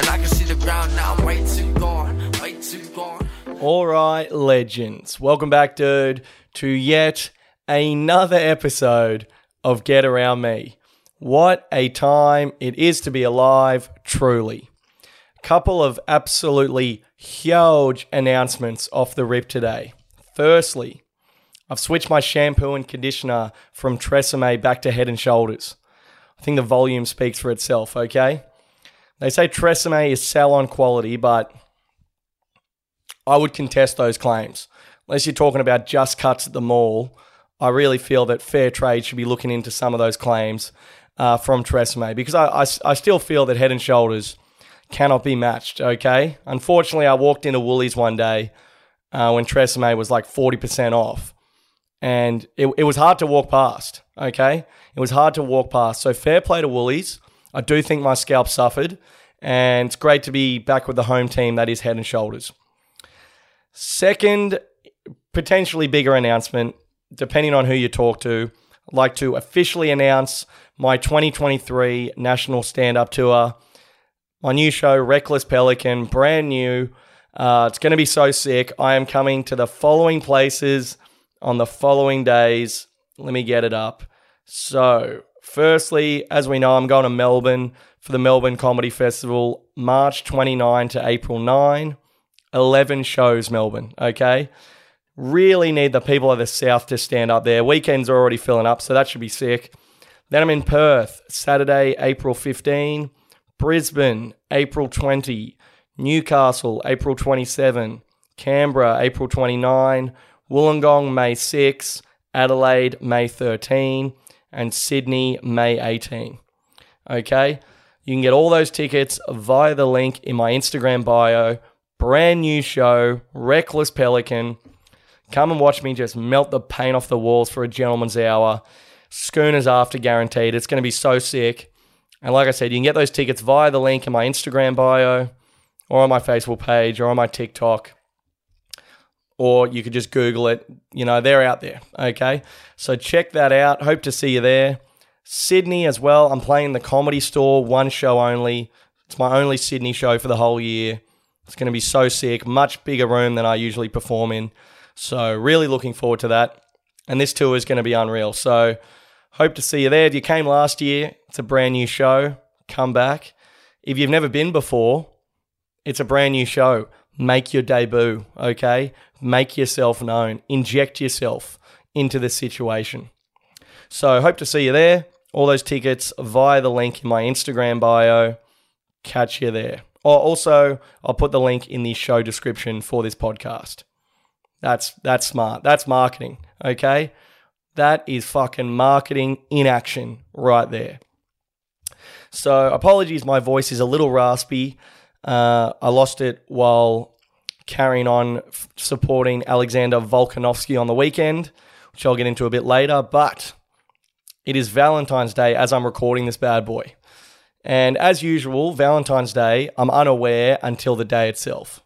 And I can see the ground now, I'm way too gone, way too gone. All right, legends. Welcome back, dude, to yet another episode of Get Around Me. What a time it is to be alive, truly. Couple of absolutely huge announcements off the rip today. Firstly, I've switched my shampoo and conditioner from Tresemme back to Head and Shoulders. I think the volume speaks for itself, okay? They say Tresemme is salon quality, but I would contest those claims. Unless you're talking about just cuts at the mall, I really feel that fair trade should be looking into some of those claims uh, from Tresemme because I, I, I still feel that Head and Shoulders cannot be matched. Okay, unfortunately, I walked into Woolies one day uh, when Tresemme was like forty percent off, and it, it was hard to walk past. Okay, it was hard to walk past. So fair play to Woolies. I do think my scalp suffered, and it's great to be back with the home team that is Head and Shoulders. Second, potentially bigger announcement, depending on who you talk to, I'd like to officially announce my 2023 National Stand Up Tour. My new show, Reckless Pelican, brand new. Uh, it's going to be so sick. I am coming to the following places on the following days. Let me get it up. So, firstly, as we know, I'm going to Melbourne for the Melbourne Comedy Festival, March 29 to April 9. 11 shows, Melbourne, okay? Really need the people of the South to stand up there. Weekends are already filling up, so that should be sick. Then I'm in Perth, Saturday, April 15. Brisbane, April 20. Newcastle, April 27. Canberra, April 29. Wollongong, May 6. Adelaide, May 13. And Sydney, May 18. Okay? You can get all those tickets via the link in my Instagram bio. Brand new show, Reckless Pelican. Come and watch me just melt the paint off the walls for a gentleman's hour. Schooners after guaranteed. It's going to be so sick. And like I said, you can get those tickets via the link in my Instagram bio or on my Facebook page or on my TikTok. Or you could just Google it. You know, they're out there. Okay. So check that out. Hope to see you there. Sydney as well. I'm playing the comedy store, one show only. It's my only Sydney show for the whole year. It's going to be so sick. Much bigger room than I usually perform in. So, really looking forward to that. And this tour is going to be unreal. So, hope to see you there. If you came last year, it's a brand new show. Come back. If you've never been before, it's a brand new show. Make your debut, okay? Make yourself known. Inject yourself into the situation. So, hope to see you there. All those tickets via the link in my Instagram bio. Catch you there. Or also, I'll put the link in the show description for this podcast. That's that's smart. That's marketing, okay? That is fucking marketing in action right there. So, apologies, my voice is a little raspy. Uh, I lost it while carrying on supporting Alexander Volkanovski on the weekend, which I'll get into a bit later. But it is Valentine's Day as I'm recording this bad boy. And as usual, Valentine's Day, I'm unaware until the day itself.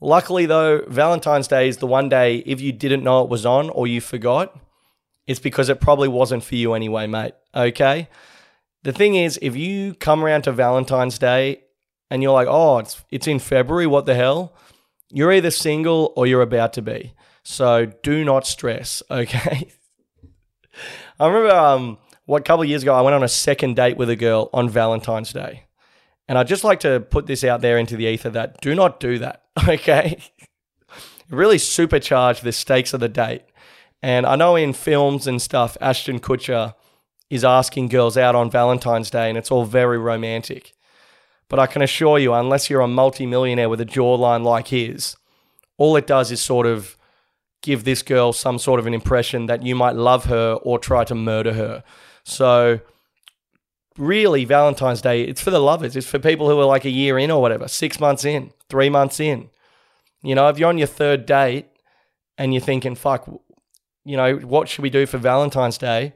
Luckily, though, Valentine's Day is the one day if you didn't know it was on or you forgot, it's because it probably wasn't for you anyway, mate. Okay? The thing is, if you come around to Valentine's Day and you're like, oh, it's, it's in February, what the hell? You're either single or you're about to be. So do not stress, okay? I remember um, what a couple of years ago, I went on a second date with a girl on Valentine's Day. And I'd just like to put this out there into the ether that do not do that, okay? really supercharge the stakes of the date. And I know in films and stuff, Ashton Kutcher is asking girls out on Valentine's Day, and it's all very romantic. But I can assure you, unless you're a multimillionaire with a jawline like his, all it does is sort of give this girl some sort of an impression that you might love her or try to murder her. So, really, Valentine's Day, it's for the lovers. It's for people who are like a year in or whatever, six months in, three months in. You know, if you're on your third date and you're thinking, fuck, you know, what should we do for Valentine's Day?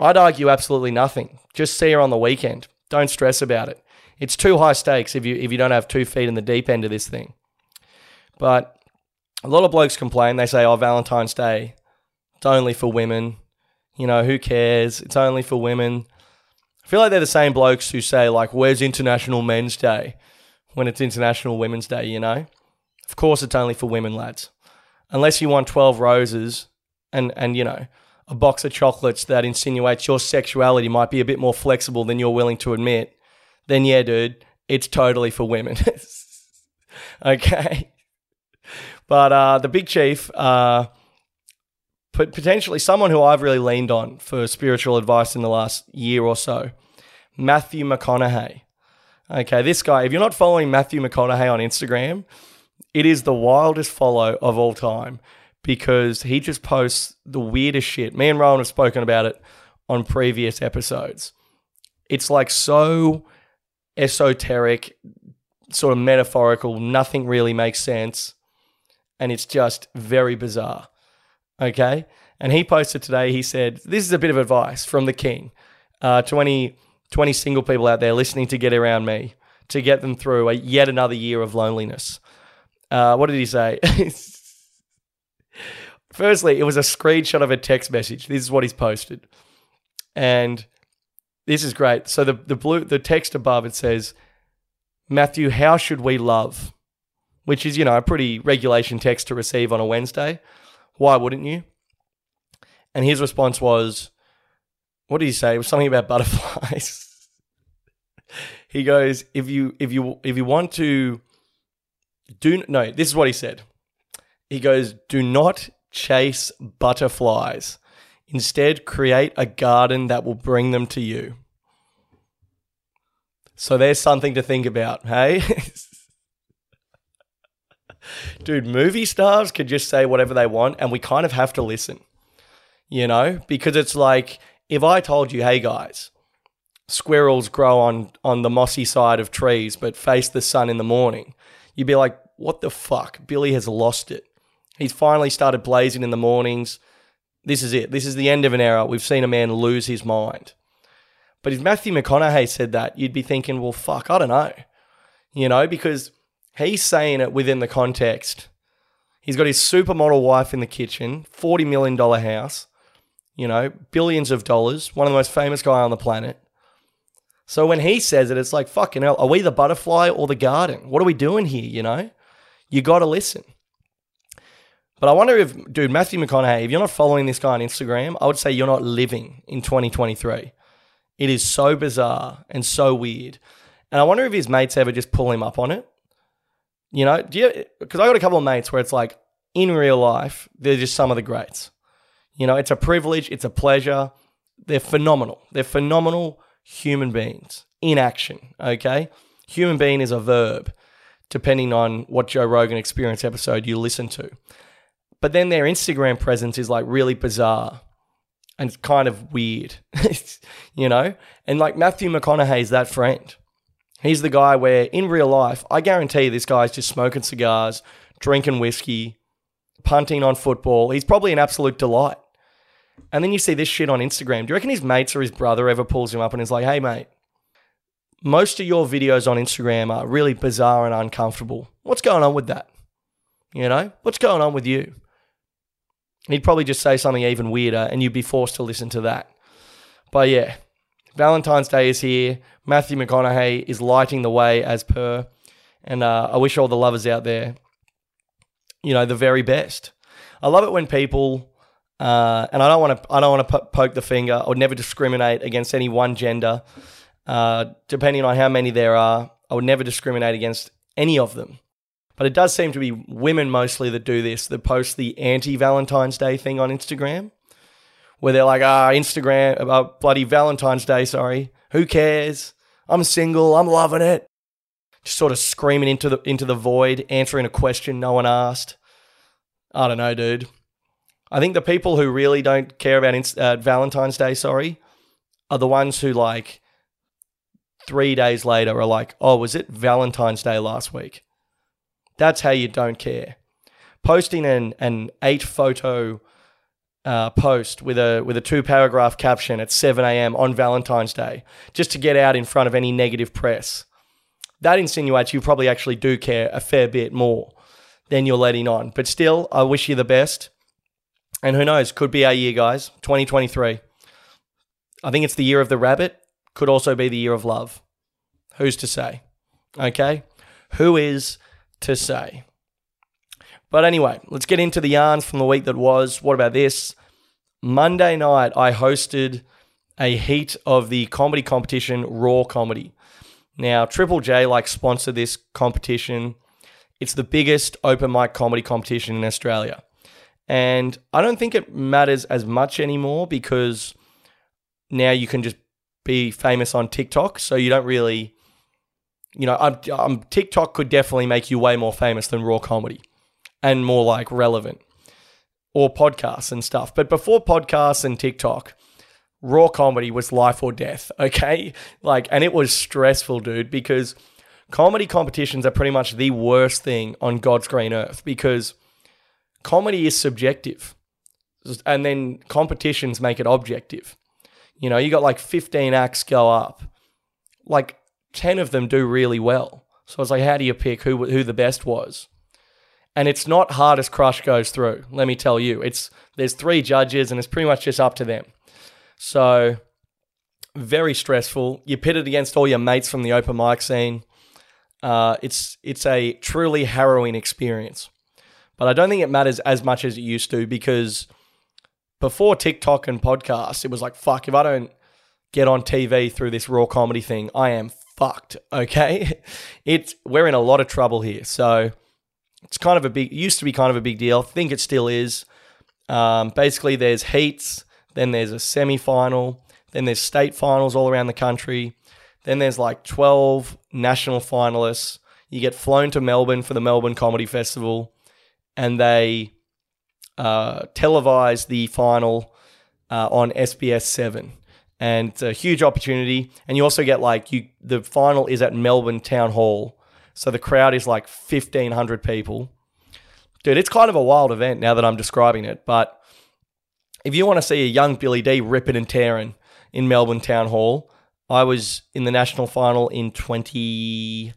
I'd argue absolutely nothing. Just see her on the weekend. Don't stress about it. It's too high stakes if you if you don't have two feet in the deep end of this thing. But a lot of blokes complain. They say, "Oh, Valentine's Day, it's only for women." You know, who cares? It's only for women. I feel like they're the same blokes who say, like, where's International Men's Day when it's International Women's Day, you know? Of course, it's only for women, lads. Unless you want 12 roses and, and you know, a box of chocolates that insinuates your sexuality might be a bit more flexible than you're willing to admit, then yeah, dude, it's totally for women. okay. But uh, the big chief, uh, potentially someone who I've really leaned on for spiritual advice in the last year or so, Matthew McConaughey. Okay, this guy, if you're not following Matthew McConaughey on Instagram, it is the wildest follow of all time because he just posts the weirdest shit. Me and Rowan have spoken about it on previous episodes. It's like so esoteric, sort of metaphorical, nothing really makes sense. And it's just very bizarre. Okay. And he posted today, he said, This is a bit of advice from the king uh, to any, 20 single people out there listening to Get Around Me to get them through a, yet another year of loneliness. Uh, what did he say? Firstly, it was a screenshot of a text message. This is what he's posted. And this is great. So the, the blue the text above it says, Matthew, how should we love? Which is, you know, a pretty regulation text to receive on a Wednesday. Why wouldn't you? And his response was, what did he say? It was something about butterflies. he goes, if you if you if you want to do no, this is what he said. He goes, do not chase butterflies. Instead, create a garden that will bring them to you. So there's something to think about, hey? Dude, movie stars can just say whatever they want, and we kind of have to listen, you know? Because it's like if I told you, hey guys, squirrels grow on, on the mossy side of trees but face the sun in the morning, you'd be like, what the fuck? Billy has lost it. He's finally started blazing in the mornings. This is it. This is the end of an era. We've seen a man lose his mind. But if Matthew McConaughey said that, you'd be thinking, well, fuck, I don't know. You know, because he's saying it within the context. He's got his supermodel wife in the kitchen, $40 million house, you know, billions of dollars, one of the most famous guy on the planet. So when he says it, it's like, fucking hell, are we the butterfly or the garden? What are we doing here, you know? You got to listen. But I wonder if, dude, Matthew McConaughey, if you're not following this guy on Instagram, I would say you're not living in 2023. It is so bizarre and so weird. And I wonder if his mates ever just pull him up on it. You know, do you, because I got a couple of mates where it's like, in real life, they're just some of the greats. You know, it's a privilege, it's a pleasure. They're phenomenal. They're phenomenal human beings in action, okay? Human being is a verb, depending on what Joe Rogan experience episode you listen to. But then their Instagram presence is like really bizarre and kind of weird, you know? And like Matthew McConaughey's that friend. He's the guy where in real life, I guarantee this guy's just smoking cigars, drinking whiskey, punting on football. He's probably an absolute delight. And then you see this shit on Instagram. Do you reckon his mates or his brother ever pulls him up and is like, hey, mate, most of your videos on Instagram are really bizarre and uncomfortable. What's going on with that? You know, what's going on with you? He'd probably just say something even weirder and you'd be forced to listen to that. But yeah, Valentine's Day is here. Matthew McConaughey is lighting the way as per. And uh, I wish all the lovers out there, you know, the very best. I love it when people, uh, and I don't want to, I don't want to poke the finger. I would never discriminate against any one gender, uh, depending on how many there are. I would never discriminate against any of them. But it does seem to be women mostly that do this, that post the anti Valentine's Day thing on Instagram, where they're like, ah, Instagram, uh, bloody Valentine's Day, sorry. Who cares? I'm single, I'm loving it. Just sort of screaming into the into the void, answering a question no one asked. I don't know, dude. I think the people who really don't care about uh, Valentine's Day, sorry, are the ones who like three days later are like, oh, was it Valentine's Day last week? That's how you don't care. Posting an, an eight photo uh, post with a with a two paragraph caption at 7 a.m. on Valentine's Day just to get out in front of any negative press. That insinuates you probably actually do care a fair bit more than you're letting on. But still, I wish you the best. And who knows, could be our year, guys. 2023. I think it's the year of the rabbit. could also be the year of love. Who's to say? Okay? Who is to say? But anyway, let's get into the yarns from the week that was. What about this? Monday night, I hosted a heat of the comedy competition, Raw Comedy. Now, Triple J like sponsored this competition. It's the biggest open mic comedy competition in Australia. And I don't think it matters as much anymore because now you can just be famous on TikTok. So you don't really, you know, I'm, I'm, TikTok could definitely make you way more famous than raw comedy and more like relevant or podcasts and stuff. But before podcasts and TikTok, raw comedy was life or death. Okay. Like, and it was stressful, dude, because comedy competitions are pretty much the worst thing on God's green earth because comedy is subjective and then competitions make it objective. You know, you got like 15 acts go up, like 10 of them do really well. So I was like, how do you pick who who the best was? And it's not hard as Crush goes through. Let me tell you, it's there's three judges and it's pretty much just up to them. So very stressful. You pit it against all your mates from the open mic scene. Uh, it's it's a truly harrowing experience. But I don't think it matters as much as it used to because before TikTok and podcasts, it was like, fuck, if I don't get on TV through this raw comedy thing, I am fucked. Okay. It's we're in a lot of trouble here. So it's kind of a big used to be kind of a big deal. I think it still is. Um, basically there's heats, then there's a semi-final, then there's state finals all around the country. Then there's like 12 national finalists. You get flown to Melbourne for the Melbourne Comedy Festival, and they uh, televise the final uh, on SBS Seven, and it's a huge opportunity. And you also get like you the final is at Melbourne Town Hall, so the crowd is like fifteen hundred people. Dude, it's kind of a wild event now that I'm describing it. But if you want to see a young Billy D ripping and tearing in Melbourne Town Hall, I was in the national final in 20,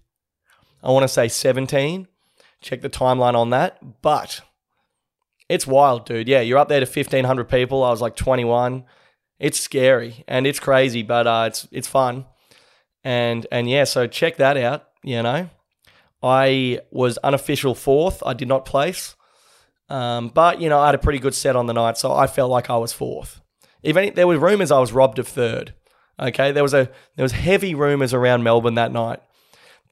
I want to say 17. Check the timeline on that. But it's wild, dude. Yeah, you're up there to 1,500 people. I was like 21. It's scary and it's crazy, but uh, it's it's fun. And and yeah, so check that out. You know, I was unofficial fourth. I did not place, um, but you know I had a pretty good set on the night, so I felt like I was fourth. Even there were rumors I was robbed of third. Okay, there was a there was heavy rumors around Melbourne that night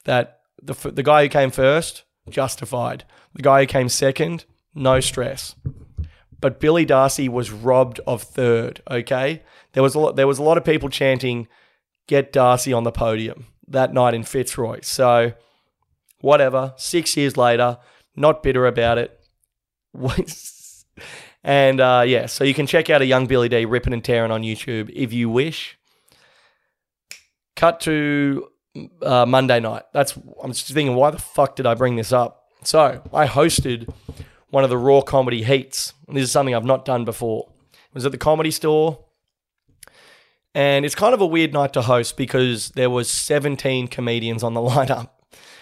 that the the guy who came first justified, the guy who came second no stress. But Billy Darcy was robbed of third. Okay, there was a lot, there was a lot of people chanting, "Get Darcy on the podium" that night in Fitzroy. So, whatever. Six years later, not bitter about it. and uh, yeah, so you can check out a young Billy D ripping and tearing on YouTube if you wish. Cut to uh, Monday night. That's I'm just thinking, why the fuck did I bring this up? So I hosted one of the raw comedy heats. This is something I've not done before. It was at the comedy store. And it's kind of a weird night to host because there was 17 comedians on the lineup.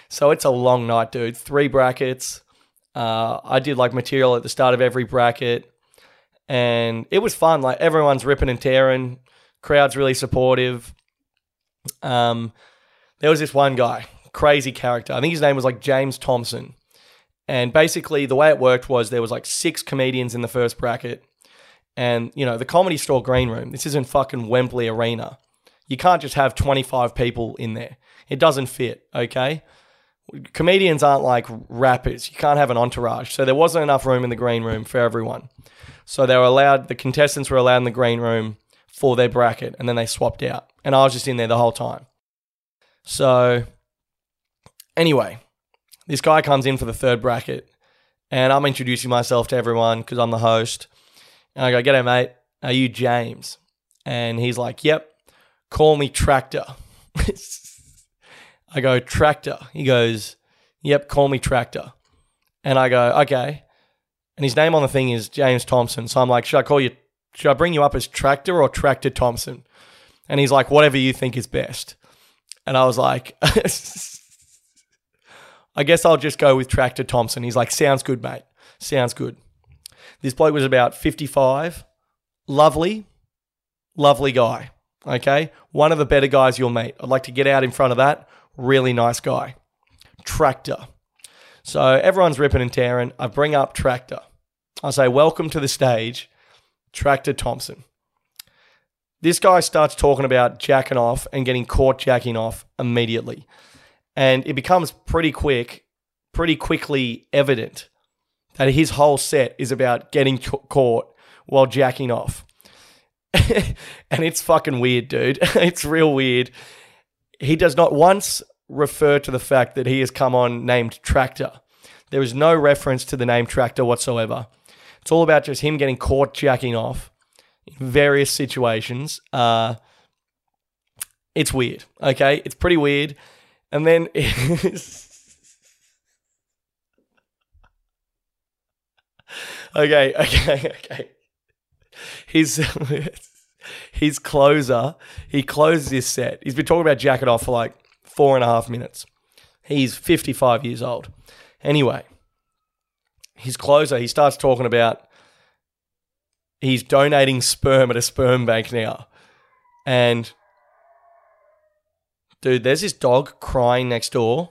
So it's a long night, dude. Three brackets. Uh, I did like material at the start of every bracket. And it was fun. Like everyone's ripping and tearing. Crowd's really supportive. Um, there was this one guy, crazy character. I think his name was like James Thompson. And basically, the way it worked was there was like six comedians in the first bracket, and you know the comedy store green room. This isn't fucking Wembley Arena. You can't just have 25 people in there. It doesn't fit. Okay. Comedians aren't like rappers. You can't have an entourage. So there wasn't enough room in the green room for everyone. So they were allowed, the contestants were allowed in the green room for their bracket and then they swapped out. And I was just in there the whole time. So, anyway, this guy comes in for the third bracket, and I'm introducing myself to everyone because I'm the host. And I go, G'day, mate. Are you James? And he's like, Yep. Call me Tractor. I go, Tractor. He goes, Yep, call me Tractor. And I go, Okay. And his name on the thing is James Thompson. So I'm like, Should I call you, should I bring you up as Tractor or Tractor Thompson? And he's like, Whatever you think is best. And I was like, I guess I'll just go with Tractor Thompson. He's like, sounds good, mate. Sounds good. This bloke was about 55. Lovely, lovely guy. Okay. One of the better guys you'll meet. I'd like to get out in front of that. Really nice guy. Tractor. So everyone's ripping and tearing. I bring up Tractor. I say, Welcome to the stage, Tractor Thompson. This guy starts talking about jacking off and getting caught jacking off immediately. And it becomes pretty quick, pretty quickly evident that his whole set is about getting ca- caught while jacking off. and it's fucking weird, dude. it's real weird. He does not once refer to the fact that he has come on named Tractor. There is no reference to the name Tractor whatsoever. It's all about just him getting caught jacking off in various situations. Uh, it's weird, okay? It's pretty weird. And then. okay, okay, okay. His his closer, he closes his set. He's been talking about jacket off for like four and a half minutes. He's 55 years old. Anyway, his closer, he starts talking about he's donating sperm at a sperm bank now. And dude, there's this dog crying next door.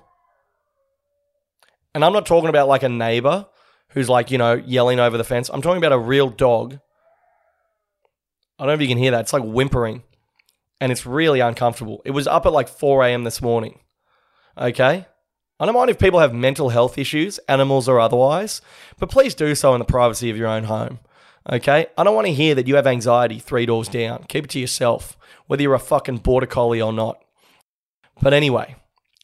And I'm not talking about like a neighbor who's like, you know, yelling over the fence. I'm talking about a real dog. I don't know if you can hear that. It's like whimpering. And it's really uncomfortable. It was up at like 4 a.m. this morning. Okay? I don't mind if people have mental health issues, animals or otherwise, but please do so in the privacy of your own home. Okay? I don't want to hear that you have anxiety three doors down. Keep it to yourself, whether you're a fucking border collie or not. But anyway,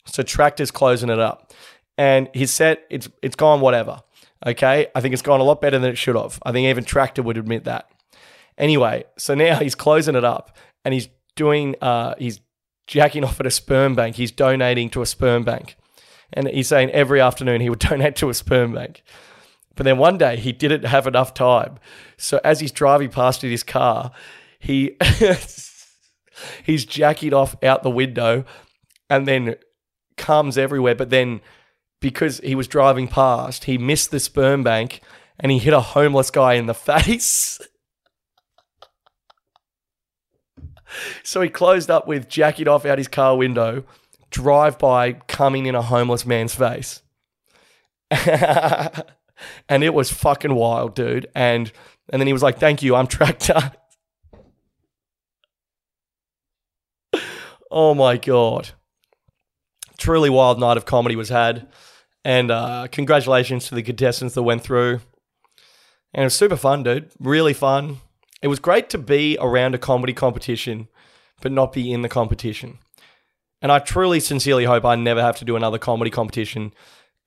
so Tractor's closing it up. And his set, it's it's gone whatever. Okay? I think it's gone a lot better than it should have. I think even Tractor would admit that. Anyway, so now he's closing it up and he's doing uh he's jacking off at a sperm bank. He's donating to a sperm bank. And he's saying every afternoon he would donate to a sperm bank. But then one day he didn't have enough time. So as he's driving past in his car, he he's jacking off out the window and then comes everywhere. But then because he was driving past, he missed the sperm bank and he hit a homeless guy in the face. so he closed up with jacking off out his car window, drive by coming in a homeless man's face. and it was fucking wild, dude. And and then he was like, "Thank you, I'm Tractor." oh my god, truly wild night of comedy was had, and uh, congratulations to the contestants that went through. And it was super fun, dude. Really fun. It was great to be around a comedy competition, but not be in the competition. And I truly, sincerely hope I never have to do another comedy competition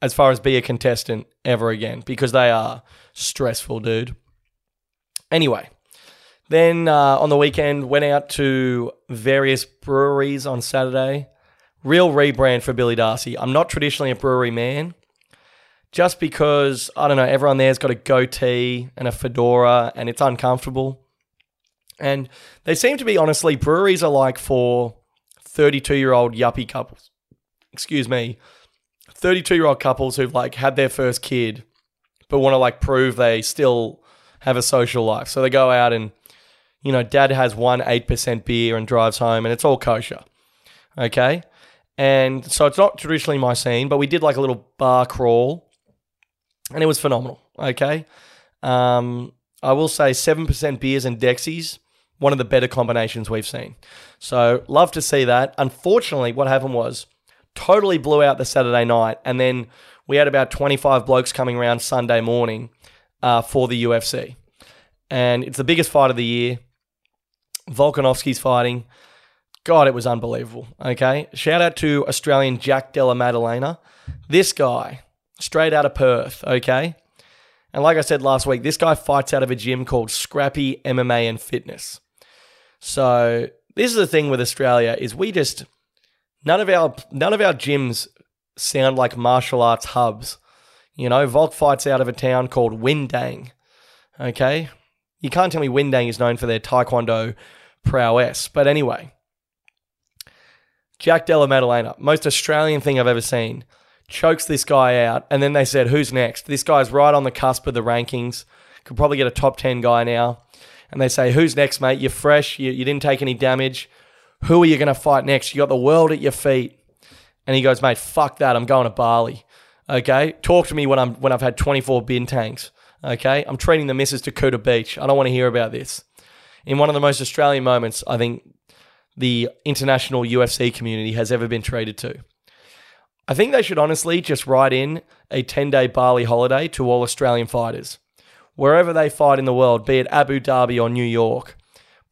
as far as be a contestant ever again because they are stressful, dude. Anyway, then uh, on the weekend, went out to various breweries on Saturday. Real rebrand for Billy Darcy. I'm not traditionally a brewery man, just because, I don't know, everyone there's got a goatee and a fedora and it's uncomfortable. And they seem to be, honestly, breweries are like for 32 year old yuppie couples. Excuse me. 32 year old couples who've like had their first kid, but want to like prove they still have a social life. So they go out and, you know, dad has one 8% beer and drives home and it's all kosher. Okay. And so it's not traditionally my scene, but we did like a little bar crawl and it was phenomenal. Okay. Um, I will say 7% beers and Dexies, one of the better combinations we've seen. So love to see that. Unfortunately, what happened was totally blew out the Saturday night, and then we had about 25 blokes coming around Sunday morning uh, for the UFC. And it's the biggest fight of the year. Volkanovski's fighting. God, it was unbelievable. Okay. Shout out to Australian Jack Della Maddalena. This guy, straight out of Perth. Okay. And like I said last week, this guy fights out of a gym called Scrappy MMA and Fitness. So this is the thing with Australia is we just none of our none of our gyms sound like martial arts hubs. You know, Volk fights out of a town called Windang. Okay? You can't tell me Windang is known for their taekwondo prowess. But anyway, Jack Della Maddalena, most Australian thing I've ever seen, chokes this guy out. And then they said, who's next? This guy's right on the cusp of the rankings. Could probably get a top 10 guy now. and they say, Who's next, mate? You're fresh, you, you didn't take any damage. Who are you going to fight next? You got the world at your feet. And he goes, Mate, fuck that. I'm going to Bali. Okay? Talk to me when, I'm, when I've had 24 Bintangs. Okay? I'm treating the missus to Kuta Beach. I don't want to hear about this. In one of the most Australian moments, I think the international UFC community has ever been treated to. I think they should honestly just write in a 10 day Bali holiday to all Australian fighters. Wherever they fight in the world, be it Abu Dhabi or New York,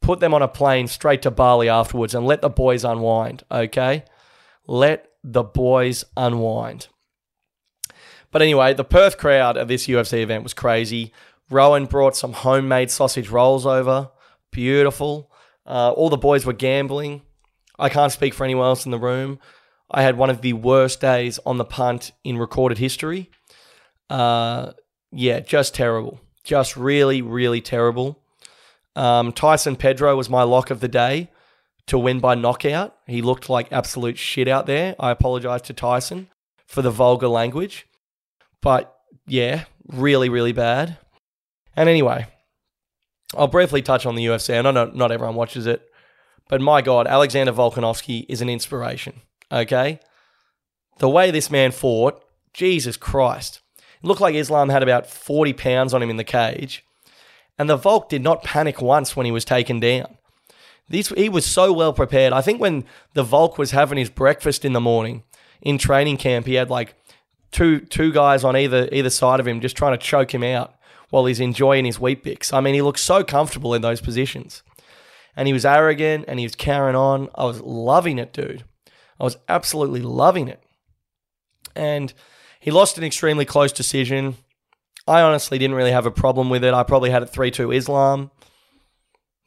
put them on a plane straight to Bali afterwards and let the boys unwind, okay? Let the boys unwind. But anyway, the Perth crowd at this UFC event was crazy. Rowan brought some homemade sausage rolls over. Beautiful. Uh, all the boys were gambling. I can't speak for anyone else in the room. I had one of the worst days on the punt in recorded history. Uh, yeah, just terrible. Just really, really terrible. Um, Tyson Pedro was my lock of the day to win by knockout. He looked like absolute shit out there. I apologize to Tyson for the vulgar language. But yeah, really, really bad. And anyway, I'll briefly touch on the UFC. I know not, everyone watches it, but my God, Alexander Volkanovski is an inspiration. Okay? The way this man fought, Jesus Christ. It looked like Islam had about 40 pounds on him in the cage. And the Volk did not panic once when he was taken down. This, he was so well prepared. I think when the Volk was having his breakfast in the morning in training camp, he had like two two guys on either either side of him just trying to choke him out while he's enjoying his Weet-Bix. I mean, he looked so comfortable in those positions. And he was arrogant and he was carrying on. I was loving it, dude. I was absolutely loving it. And he lost an extremely close decision. I honestly didn't really have a problem with it. I probably had it 3 2 Islam.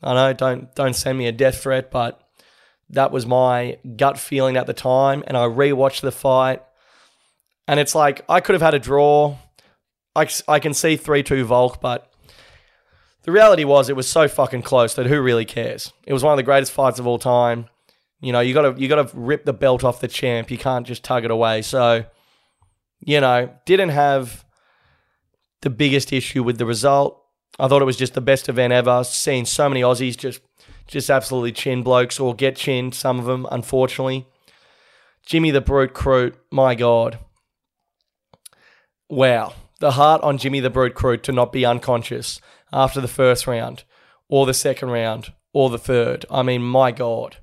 I know, don't, don't send me a death threat, but that was my gut feeling at the time. And I rewatched the fight. And it's like, I could have had a draw. I, I can see 3 2 Volk, but the reality was it was so fucking close that who really cares? It was one of the greatest fights of all time. You know, you got to you got to rip the belt off the champ. You can't just tug it away. So, you know, didn't have the biggest issue with the result. I thought it was just the best event ever. Seen so many Aussies just just absolutely chin blokes or get chinned. Some of them, unfortunately. Jimmy the Brute Crute, my god. Wow, the heart on Jimmy the Brute Crute to not be unconscious after the first round, or the second round, or the third. I mean, my god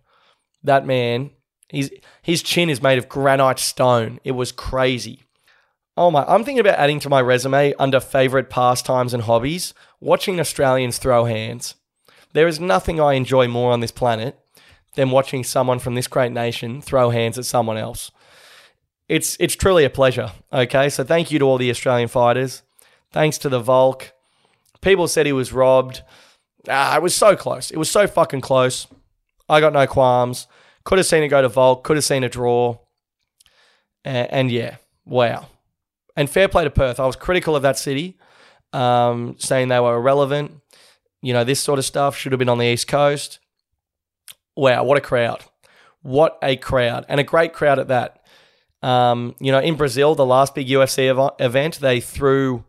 that man, his his chin is made of granite stone. It was crazy. Oh my, I'm thinking about adding to my resume under favorite pastimes and hobbies, watching Australians throw hands. There is nothing I enjoy more on this planet than watching someone from this great nation throw hands at someone else. It's it's truly a pleasure. Okay, so thank you to all the Australian fighters. Thanks to the Volk. People said he was robbed. Ah, it was so close. It was so fucking close. I got no qualms. Could have seen it go to Volk. Could have seen a draw. And, and, yeah, wow. And fair play to Perth. I was critical of that city, um, saying they were irrelevant. You know, this sort of stuff should have been on the East Coast. Wow, what a crowd. What a crowd. And a great crowd at that. Um, you know, in Brazil, the last big UFC ev- event, they threw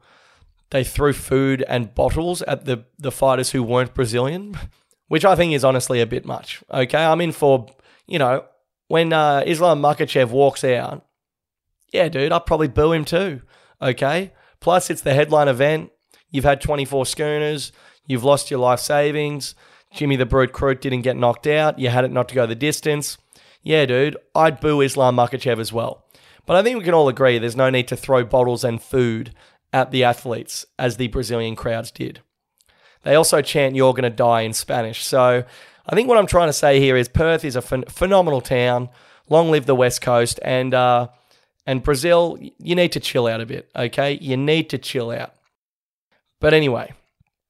they threw food and bottles at the the fighters who weren't Brazilian. which I think is honestly a bit much. Okay, I'm in for, you know, when uh, Islam Makhachev walks out, yeah, dude, I'll probably boo him too. Okay, plus it's the headline event. You've had 24 schooners. You've lost your life savings. Jimmy the Brute Crute didn't get knocked out. You had it not to go the distance. Yeah, dude, I'd boo Islam Makhachev as well. But I think we can all agree there's no need to throw bottles and food at the athletes as the Brazilian crowds did. They also chant, You're going to die in Spanish. So I think what I'm trying to say here is Perth is a ph- phenomenal town. Long live the West Coast. And, uh, and Brazil, you need to chill out a bit, okay? You need to chill out. But anyway,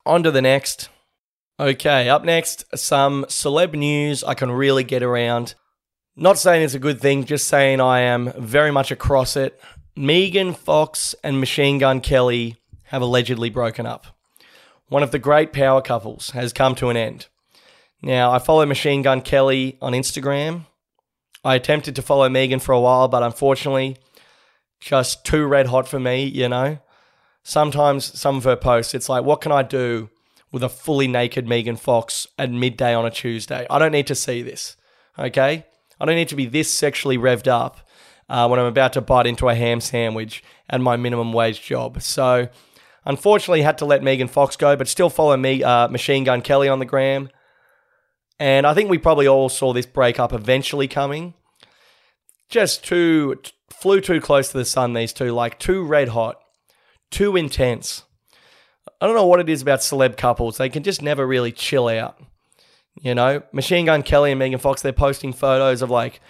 on to the next. Okay, up next, some celeb news I can really get around. Not saying it's a good thing, just saying I am very much across it. Megan Fox and Machine Gun Kelly have allegedly broken up one of the great power couples has come to an end. Now, I follow Machine Gun Kelly on Instagram. I attempted to follow Megan for a while, but unfortunately, just too red hot for me, you know. Sometimes some of her posts, it's like, what can I do with a fully naked Megan Fox at midday on a Tuesday. I don't need to see this. Okay? I don't need to be this sexually revved up uh, when I'm about to bite into a ham sandwich at my minimum wage job. So, unfortunately, had to let Megan Fox go, but still follow me, uh, Machine Gun Kelly on the gram. And I think we probably all saw this breakup eventually coming. Just too, flew too close to the sun, these two, like too red hot, too intense. I don't know what it is about celeb couples. They can just never really chill out. You know, Machine Gun Kelly and Megan Fox, they're posting photos of like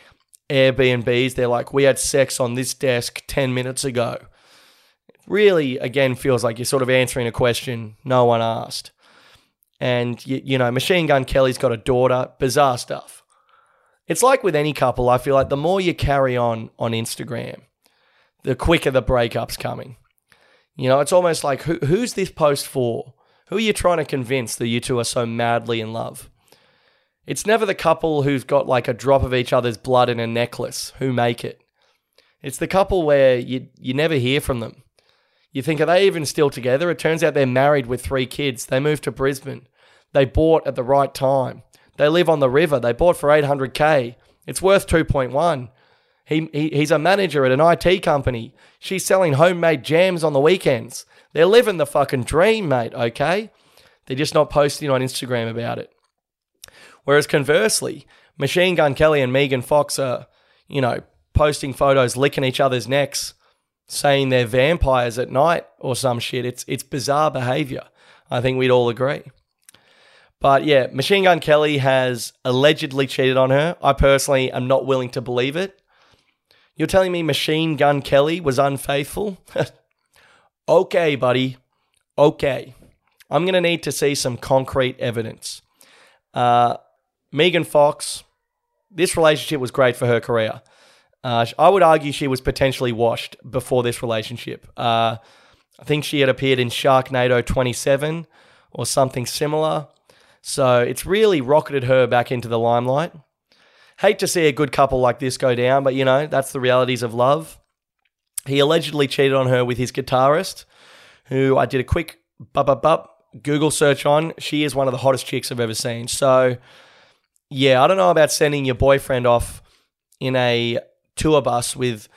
Airbnbs. They're like, we had sex on this desk 10 minutes ago. Really, again, feels like you're sort of answering a question no one asked. And, you, you know, Machine Gun Kelly's got a daughter, bizarre stuff. It's like with any couple, I feel like the more you carry on on Instagram, the quicker the breakup's coming. You know, it's almost like who, who's this post for? Who are you trying to convince that you two are so madly in love? It's never the couple who's got like a drop of each other's blood in a necklace who make it. It's the couple where you you never hear from them. You think, are they even still together? It turns out they're married with three kids. They moved to Brisbane. They bought at the right time. They live on the river. They bought for 800K. It's worth 2.1. He, he, he's a manager at an IT company. She's selling homemade jams on the weekends. They're living the fucking dream, mate, okay? They're just not posting on Instagram about it. Whereas conversely, Machine Gun Kelly and Megan Fox are, you know, posting photos licking each other's necks, saying they're vampires at night or some shit. It's it's bizarre behavior. I think we'd all agree. But yeah, Machine Gun Kelly has allegedly cheated on her. I personally am not willing to believe it. You're telling me Machine Gun Kelly was unfaithful? okay, buddy. Okay. I'm going to need to see some concrete evidence. Uh, Megan Fox, this relationship was great for her career. Uh, I would argue she was potentially washed before this relationship. Uh, I think she had appeared in Sharknado 27 or something similar. So it's really rocketed her back into the limelight. Hate to see a good couple like this go down, but you know, that's the realities of love. He allegedly cheated on her with his guitarist, who I did a quick bup bup bup Google search on. She is one of the hottest chicks I've ever seen. So yeah, I don't know about sending your boyfriend off in a tour bus with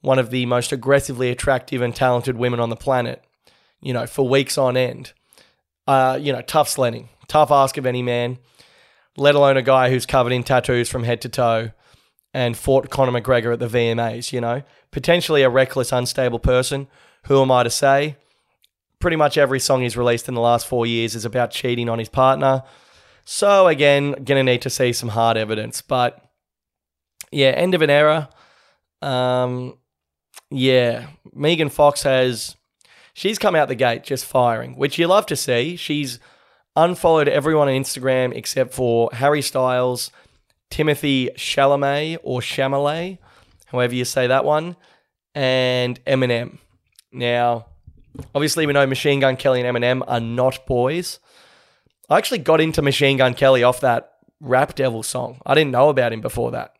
one of the most aggressively attractive and talented women on the planet, you know, for weeks on end. Uh, you know, tough sledding, tough ask of any man, let alone a guy who's covered in tattoos from head to toe and fought Conor McGregor at the VMAs, you know, potentially a reckless, unstable person. Who am I to say? Pretty much every song he's released in the last four years is about cheating on his partner so again, gonna need to see some hard evidence. But yeah, end of an era. Um, yeah, Megan Fox has she's come out the gate just firing, which you love to see. She's unfollowed everyone on Instagram except for Harry Styles, Timothée Chalamet or Chalamet, however you say that one, and Eminem. Now, obviously, we know Machine Gun Kelly and Eminem are not boys. I actually got into Machine Gun Kelly off that Rap Devil song. I didn't know about him before that.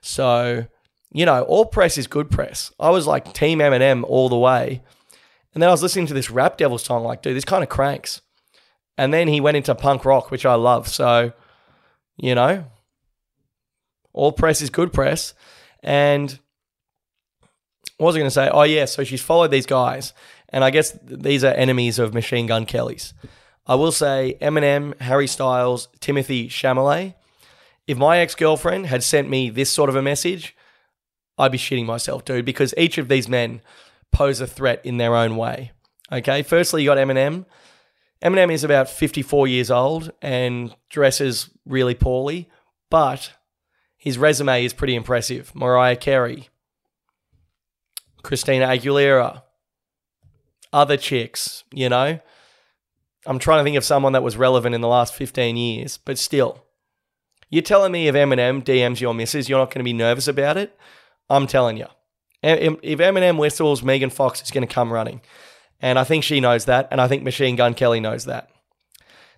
So, you know, all press is good press. I was like Team Eminem all the way. And then I was listening to this Rap Devil song, like, dude, this kind of cranks. And then he went into punk rock, which I love. So, you know, all press is good press. And what was I going to say? Oh, yeah. So she's followed these guys. And I guess these are enemies of Machine Gun Kelly's. I will say Eminem, Harry Styles, Timothée Chalamet. If my ex girlfriend had sent me this sort of a message, I'd be shitting myself, dude, because each of these men pose a threat in their own way. Okay, firstly, you got Eminem. Eminem is about 54 years old and dresses really poorly, but his resume is pretty impressive. Mariah Carey, Christina Aguilera, other chicks, you know. I'm trying to think of someone that was relevant in the last 15 years, but still. You're telling me if Eminem DMs your missus, you're not going to be nervous about it? I'm telling you. If Eminem whistles, Megan Fox is going to come running. And I think she knows that. And I think Machine Gun Kelly knows that.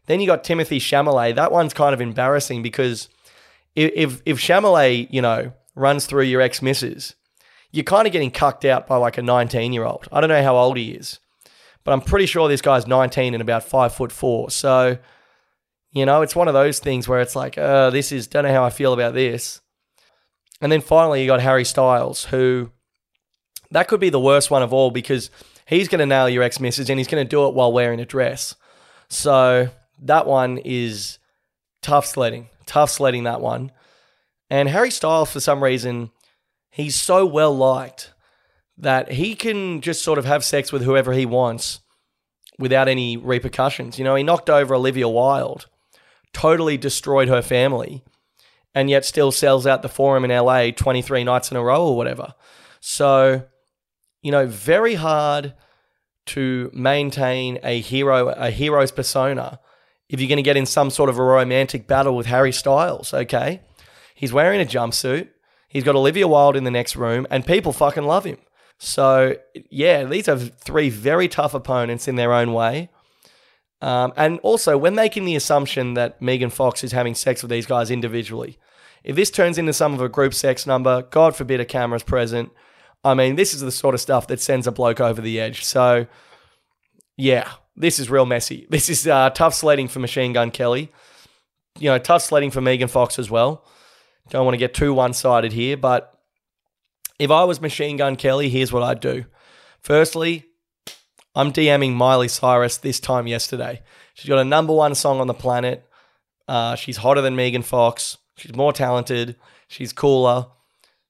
Then you got Timothée Chalamet. That one's kind of embarrassing because if, if Chalamet, you know, runs through your ex missus, you're kind of getting cucked out by like a 19 year old. I don't know how old he is. But I'm pretty sure this guy's 19 and about five foot four. So, you know, it's one of those things where it's like, uh, this is, don't know how I feel about this. And then finally, you got Harry Styles, who that could be the worst one of all because he's going to nail your ex missus and he's going to do it while wearing a dress. So that one is tough sledding, tough sledding that one. And Harry Styles, for some reason, he's so well liked that he can just sort of have sex with whoever he wants without any repercussions. You know, he knocked over Olivia Wilde, totally destroyed her family, and yet still sells out the forum in LA 23 nights in a row or whatever. So, you know, very hard to maintain a hero a hero's persona if you're going to get in some sort of a romantic battle with Harry Styles, okay? He's wearing a jumpsuit. He's got Olivia Wilde in the next room and people fucking love him. So, yeah, these are three very tough opponents in their own way. Um, and also, we're making the assumption that Megan Fox is having sex with these guys individually. If this turns into some of a group sex number, God forbid a camera's present. I mean, this is the sort of stuff that sends a bloke over the edge. So, yeah, this is real messy. This is uh, tough sledding for Machine Gun Kelly. You know, tough sledding for Megan Fox as well. Don't want to get too one sided here, but if I was Machine Gun Kelly, here's what I'd do. Firstly, I'm DMing Miley Cyrus this time yesterday. She's got a number one song on the planet. Uh, she's hotter than Megan Fox. She's more talented. She's cooler.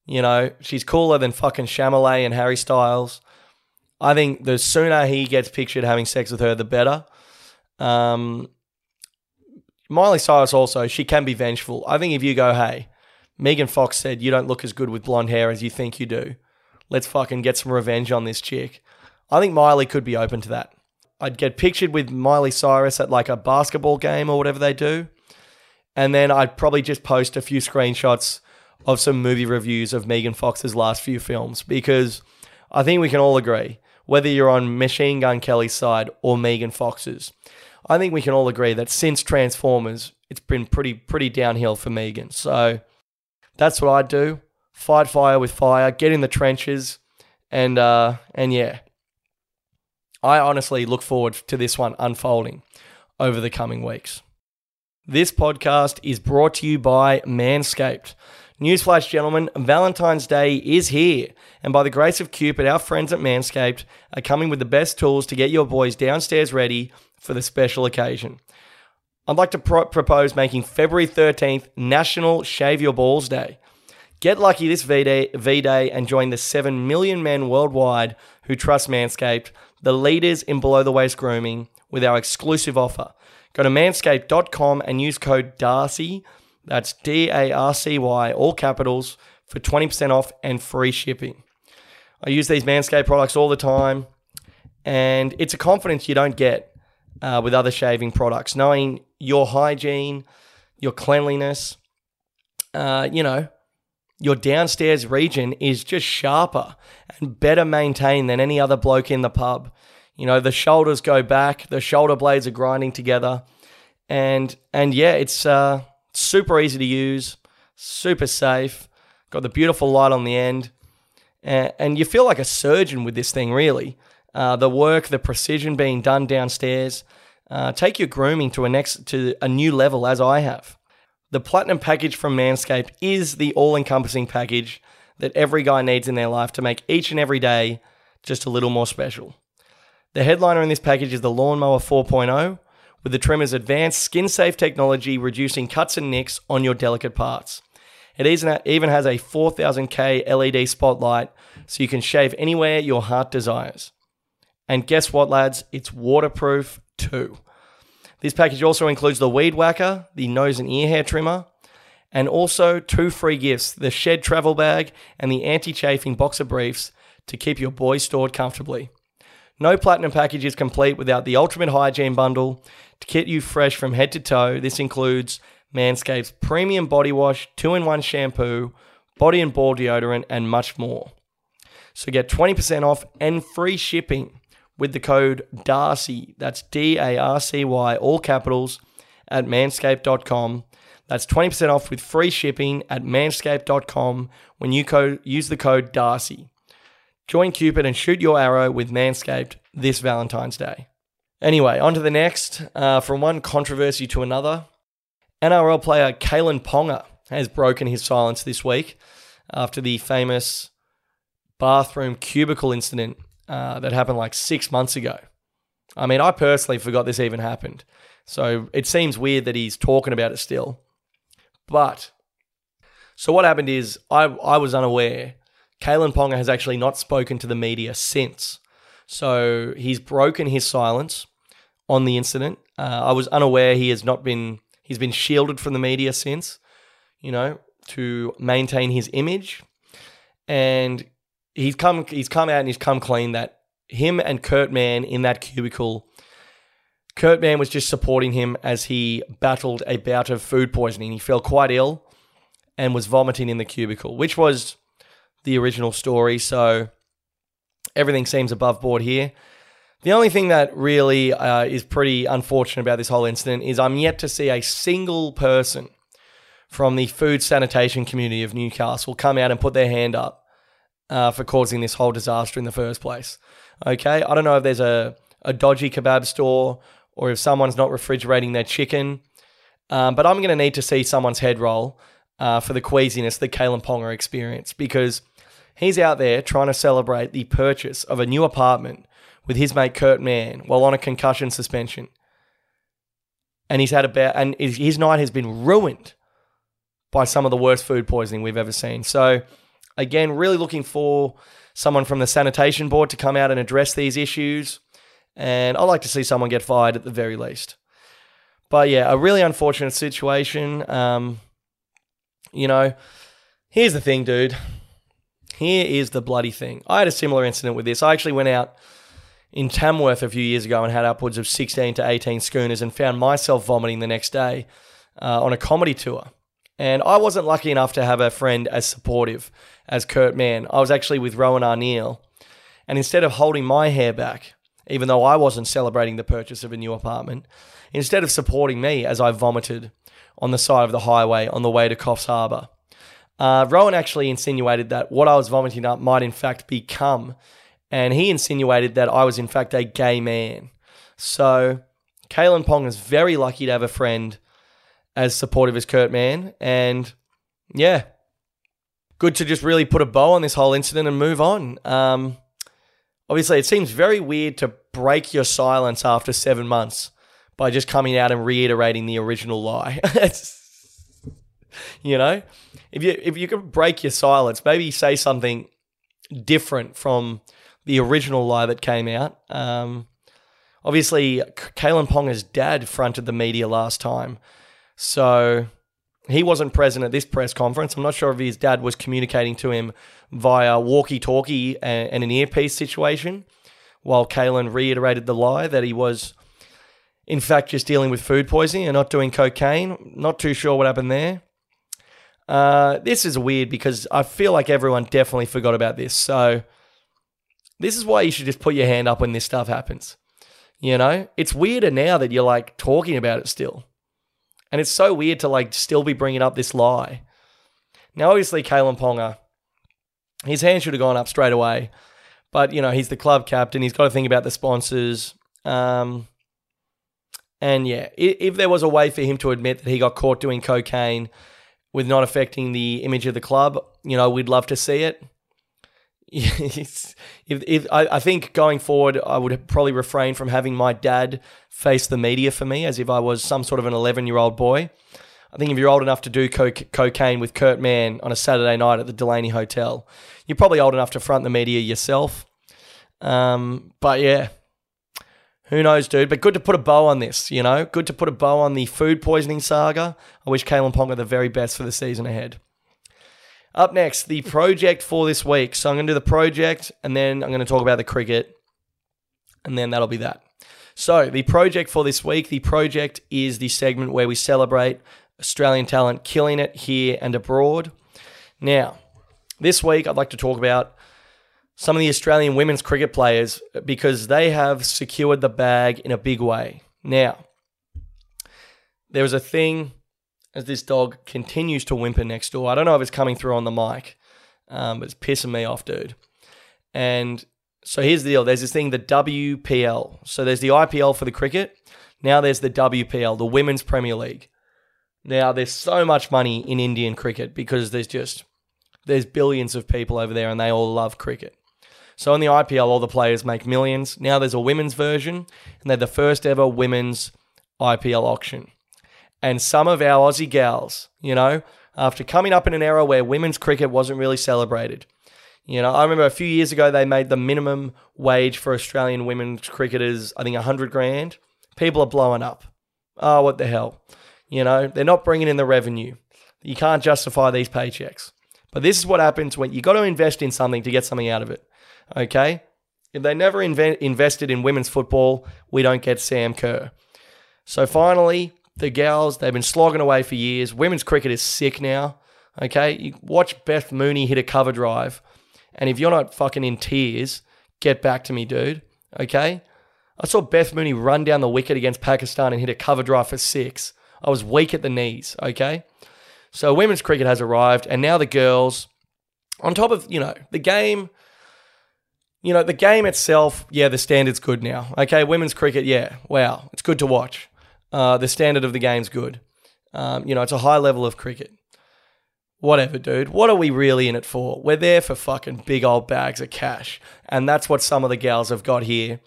You know, she's cooler than fucking Chalamet and Harry Styles. I think the sooner he gets pictured having sex with her, the better. Um, Miley Cyrus also, she can be vengeful. I think if you go, hey, Megan Fox said, You don't look as good with blonde hair as you think you do. Let's fucking get some revenge on this chick. I think Miley could be open to that. I'd get pictured with Miley Cyrus at like a basketball game or whatever they do. And then I'd probably just post a few screenshots of some movie reviews of Megan Fox's last few films because I think we can all agree, whether you're on Machine Gun Kelly's side or Megan Fox's, I think we can all agree that since Transformers, it's been pretty pretty downhill for Megan. So that's what I do. Fight fire with fire, get in the trenches, and uh, and yeah. I honestly look forward to this one unfolding over the coming weeks. This podcast is brought to you by Manscaped. Newsflash, gentlemen, Valentine's Day is here. And by the grace of Cupid, our friends at Manscaped are coming with the best tools to get your boys downstairs ready for the special occasion. I'd like to pro- propose making February 13th National Shave Your Balls Day. Get lucky this V-Day, V-Day and join the 7 million men worldwide who trust Manscaped, the leaders in below the waist grooming, with our exclusive offer. Go to manscaped.com and use code DARCY, that's D A R C Y, all capitals, for 20% off and free shipping. I use these Manscaped products all the time, and it's a confidence you don't get uh, with other shaving products, knowing your hygiene, your cleanliness, uh, you know, your downstairs region is just sharper and better maintained than any other bloke in the pub. You know, the shoulders go back, the shoulder blades are grinding together, and and yeah, it's uh, super easy to use, super safe. Got the beautiful light on the end, and, and you feel like a surgeon with this thing, really. Uh, the work, the precision being done downstairs. Uh, take your grooming to a next to a new level, as I have. The platinum package from Manscaped is the all-encompassing package that every guy needs in their life to make each and every day just a little more special. The headliner in this package is the Lawnmower 4.0, with the trimmer's advanced skin-safe technology reducing cuts and nicks on your delicate parts. It even has a 4000K LED spotlight so you can shave anywhere your heart desires. And guess what, lads? It's waterproof too. This package also includes the Weed Whacker, the nose and ear hair trimmer, and also two free gifts the Shed travel bag and the anti chafing boxer briefs to keep your boys stored comfortably. No platinum package is complete without the Ultimate Hygiene Bundle to kit you fresh from head to toe. This includes Manscaped's premium body wash, two in one shampoo, body and ball deodorant, and much more. So get 20% off and free shipping with the code DARCY. That's D A R C Y, all capitals, at manscaped.com. That's 20% off with free shipping at manscaped.com when you co- use the code DARCY. Join Cupid and shoot your arrow with Manscaped this Valentine's Day. Anyway, on to the next. Uh, from one controversy to another, NRL player Kalyn Ponga has broken his silence this week after the famous bathroom cubicle incident uh, that happened like six months ago. I mean, I personally forgot this even happened. So it seems weird that he's talking about it still. But, so what happened is I, I was unaware. Kalyn Ponga has actually not spoken to the media since. So he's broken his silence on the incident. Uh, I was unaware he has not been, he's been shielded from the media since, you know, to maintain his image. And he's come, he's come out and he's come clean that him and Kurt Mann in that cubicle Kurt Mann was just supporting him as he battled a bout of food poisoning. He fell quite ill and was vomiting in the cubicle, which was the original story. So everything seems above board here. The only thing that really uh, is pretty unfortunate about this whole incident is I'm yet to see a single person from the food sanitation community of Newcastle come out and put their hand up uh, for causing this whole disaster in the first place. Okay, I don't know if there's a, a dodgy kebab store or if someone's not refrigerating their chicken. Um, but I'm going to need to see someone's head roll uh, for the queasiness that Kalyn Ponga experienced because he's out there trying to celebrate the purchase of a new apartment with his mate Kurt Mann while on a concussion suspension. And he's had about, and his night has been ruined by some of the worst food poisoning we've ever seen. So, again, really looking for someone from the sanitation board to come out and address these issues. And I'd like to see someone get fired at the very least. But yeah, a really unfortunate situation. Um, you know, here's the thing, dude. Here is the bloody thing. I had a similar incident with this. I actually went out in Tamworth a few years ago and had upwards of 16 to 18 schooners and found myself vomiting the next day uh, on a comedy tour. And I wasn't lucky enough to have a friend as supportive as Kurt Mann. I was actually with Rowan Arneil. And instead of holding my hair back, even though I wasn't celebrating the purchase of a new apartment, instead of supporting me as I vomited on the side of the highway on the way to Coffs Harbour. Uh, Rowan actually insinuated that what I was vomiting up might in fact be cum, and he insinuated that I was in fact a gay man. So, Kalyn Pong is very lucky to have a friend as supportive as Kurt Mann, and yeah, good to just really put a bow on this whole incident and move on. Um, obviously, it seems very weird to break your silence after seven months by just coming out and reiterating the original lie. you know, if you if you can break your silence, maybe say something different from the original lie that came out. Um, obviously, Kalyn Ponga's dad fronted the media last time, so he wasn't present at this press conference. I'm not sure if his dad was communicating to him via walkie-talkie and, and an earpiece situation, while Kalyn reiterated the lie that he was in fact just dealing with food poisoning and not doing cocaine. Not too sure what happened there. Uh, this is weird because I feel like everyone definitely forgot about this. So this is why you should just put your hand up when this stuff happens. You know, it's weirder now that you're like talking about it still. And it's so weird to like still be bringing up this lie. Now, obviously, Kalyn Ponga, his hand should have gone up straight away. But, you know, he's the club captain. He's got to think about the sponsors. Um, and yeah, if there was a way for him to admit that he got caught doing cocaine with not affecting the image of the club, you know, we'd love to see it. if, if I, I think going forward, I would probably refrain from having my dad face the media for me as if I was some sort of an 11 year old boy. I think if you're old enough to do co- cocaine with Kurt Mann on a Saturday night at the Delany Hotel, you're probably old enough to front the media yourself. Um, but yeah, who knows, dude? But good to put a bow on this, you know? Good to put a bow on the food poisoning saga. I wish Kalyn Ponga the very best for the season ahead. Up next, the project for this week. So I'm going to do the project and then I'm going to talk about the cricket and then that'll be that. So, the project for this week, the project is the segment where we celebrate Australian talent killing it here and abroad. Now, this week I'd like to talk about some of the Australian women's cricket players because they have secured the bag in a big way. Now, there was a thing as this dog continues to whimper next door. I don't know if it's coming through on the mic, um, but it's pissing me off, dude. And So here's the deal there's this thing, the WPL. So there's the IPL for the cricket. Now there's the WPL, the Women's Premier League. Now there's so much money in Indian cricket because there's just there's billions of people over there and they all love cricket. So in the IPL, all the players make millions. Now there's a women's version, and they're the first ever women's IPL auction. And some of our Aussie gals, you know, after coming up in an era where women's cricket wasn't really celebrated, you know, I remember a few years ago they made the minimum wage for Australian women's cricketers, I think, 100 grand. People are blowing up. Oh, what the hell? You know, they're not bringing in the revenue. You can't justify these paychecks. But this is what happens when you got to invest in something to get something out of it. Okay? If they never inve- invested in women's football, we don't get Sam Kerr. So finally, the gals, they've been slogging away for years. Women's cricket is sick now. Okay? You watch Beth Mooney hit a cover drive and if you're not fucking in tears, get back to me, dude. Okay? I saw Beth Mooney run down the wicket against Pakistan and hit a cover drive for six. I was weak at the knees, okay? So women's cricket has arrived, and now the girls, on top of, you know, the game, you know, the game itself, yeah, the standard's good now. Okay, women's cricket, yeah, wow, it's good to watch. Uh, the standard of the game's good. Um, you know, it's a high level of cricket whatever, dude. What are we really in it for? We're there for fucking big old bags of cash. And that's what some of the gals have got here.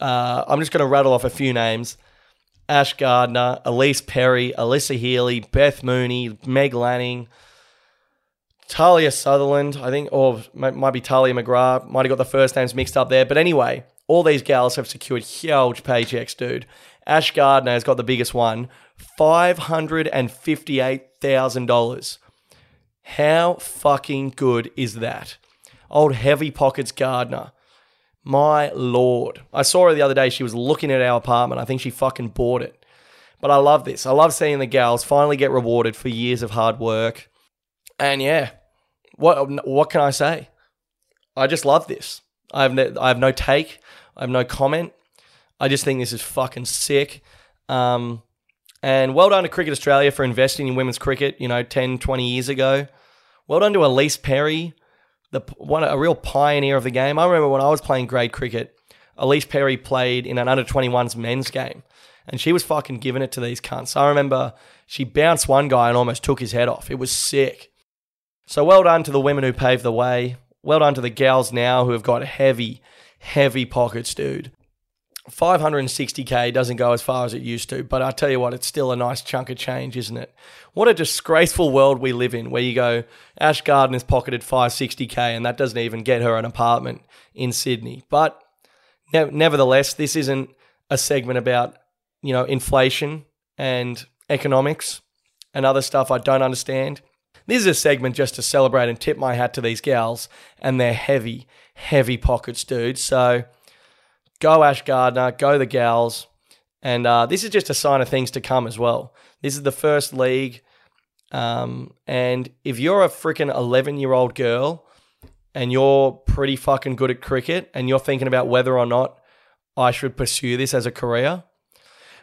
Uh, I'm just going to rattle off a few names Ash Gardner, Ellyse Perry, Alyssa Healy, Beth Mooney, Meg Lanning, Talia Sutherland, I think, or might be Tahlia McGrath. Might have got the first names mixed up there. But anyway, all these gals have secured huge paychecks, dude. Ash Gardner has got the biggest one $558,000. How fucking good is that? Old Heavy Pockets Gardner. My lord. I saw her the other day. She was looking at our apartment. I think she fucking bought it. But I love this. I love seeing the gals finally get rewarded for years of hard work. And yeah, what what can I say? I just love this. I have no, I have no take. I have no comment. I just think this is fucking sick. Um, and well done to Cricket Australia for investing in women's cricket, you know, 10, 20 years ago. Well done to Ellyse Perry, the one a real pioneer of the game. I remember when I was playing grade cricket, Ellyse Perry played in an under 21s men's game, and she was fucking giving it to these cunts. I remember she bounced one guy and almost took his head off. It was sick. So well done to the women who paved the way. Well done to the gals now who have got heavy, heavy pockets, dude. 560k doesn't go as far as it used to, but I tell you what, it's still a nice chunk of change, isn't it? What a disgraceful world we live in where you go, Ash Gardner's pocketed 560k and that doesn't even get her an apartment in Sydney. But ne- nevertheless, this isn't a segment about, you know, inflation and economics and other stuff I don't understand. This is a segment just to celebrate and tip my hat to these gals and their heavy, heavy pockets, dude. So, go Ash Gardner, go the gals. And uh, this is just a sign of things to come as well. This is the first league. Um, and if you're a freaking 11 year old girl and you're pretty fucking good at cricket and you're thinking about whether or not I should pursue this as a career,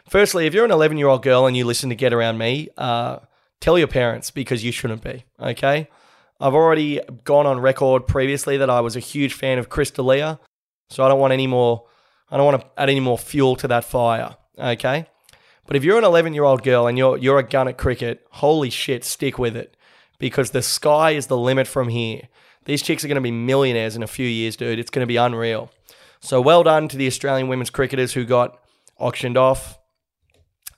firstly, if you're an 11 year old girl and you listen to Get Around Me, uh, tell your parents because you shouldn't be, okay? I've already gone on record previously that I was a huge fan of Chris D'Elia, so I don't want any more I don't want to add any more fuel to that fire. Okay. But if you're an 11 year old girl and you're you're a gun at cricket, holy shit, stick with it because the sky is the limit from here. These chicks are going to be millionaires in a few years, dude. It's going to be unreal. So well done to the Australian women's cricketers who got auctioned off.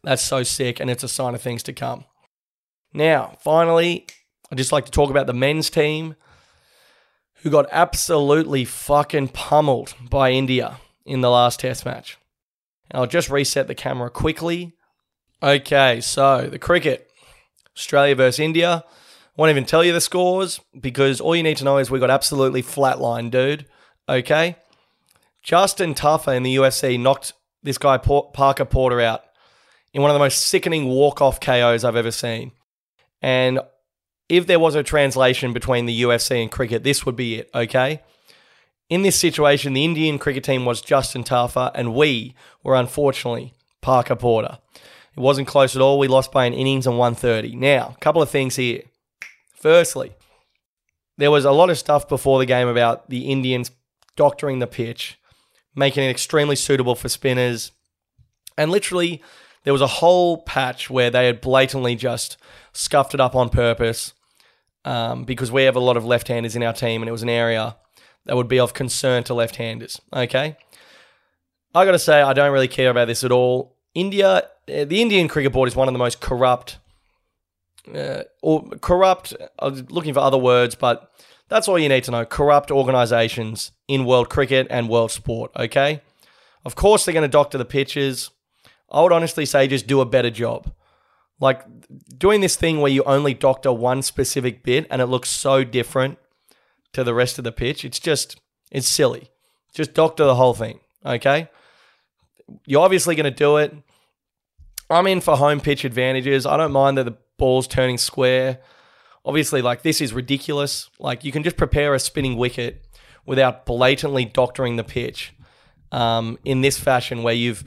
That's so sick, and it's a sign of things to come. Now, finally, I'd just like to talk about the men's team who got absolutely fucking pummeled by India in the last test match. And I'll just reset the camera quickly. Okay, so the cricket Australia versus India. I won't even tell you the scores because all you need to know is we got absolutely flatlined, dude. Okay. Justin Tafa in the UFC knocked this guy Parker Porter out in one of the most sickening walk-off KOs I've ever seen. And if there was a translation between the UFC and cricket, this would be it, okay? In this situation, the Indian cricket team was Justin Tafa, and we were unfortunately Parker Porter. It wasn't close at all. We lost by an innings and 130. Now, a couple of things here. Firstly, there was a lot of stuff before the game about the Indians doctoring the pitch, making it extremely suitable for spinners. And literally, there was a whole patch where they had blatantly just scuffed it up on purpose um, because we have a lot of left handers in our team, and it was an area that would be of concern to left handers. Okay. I got to say, I don't really care about this at all. India, uh, the Indian cricket board is one of the most corrupt, uh, or corrupt. I was looking for other words, but that's all you need to know. Corrupt organisations in world cricket and world sport. Okay, of course they're going to doctor the pitches. I would honestly say just do a better job. Like doing this thing where you only doctor one specific bit and it looks so different to the rest of the pitch. It's just it's silly. Just doctor the whole thing. Okay, you're obviously going to do it. I'm in for home pitch advantages. I don't mind that the ball's turning square. Obviously, like this is ridiculous. Like you can just prepare a spinning wicket without blatantly doctoring the pitch um, in this fashion, where you've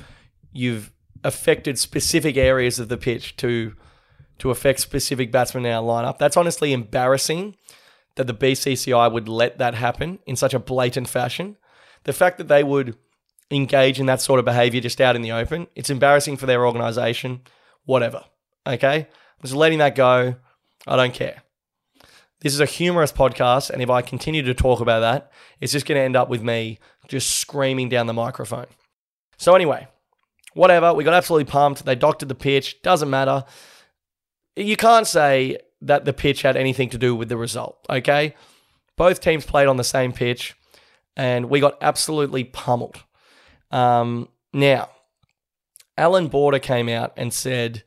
you've affected specific areas of the pitch to to affect specific batsmen in our lineup. That's honestly embarrassing that the BCCI would let that happen in such a blatant fashion. The fact that they would engage in that sort of behavior just out in the open. It's embarrassing for their organization, whatever. Okay? I'm just letting that go. I don't care. This is a humorous podcast, and if I continue to talk about that, it's just going to end up with me just screaming down the microphone. So, anyway, whatever. We got absolutely pumped. They doctored the pitch. Doesn't matter. You can't say that the pitch had anything to do with the result, okay? Both teams played on the same pitch, and we got absolutely pummeled. Um, now, Allan Border came out and said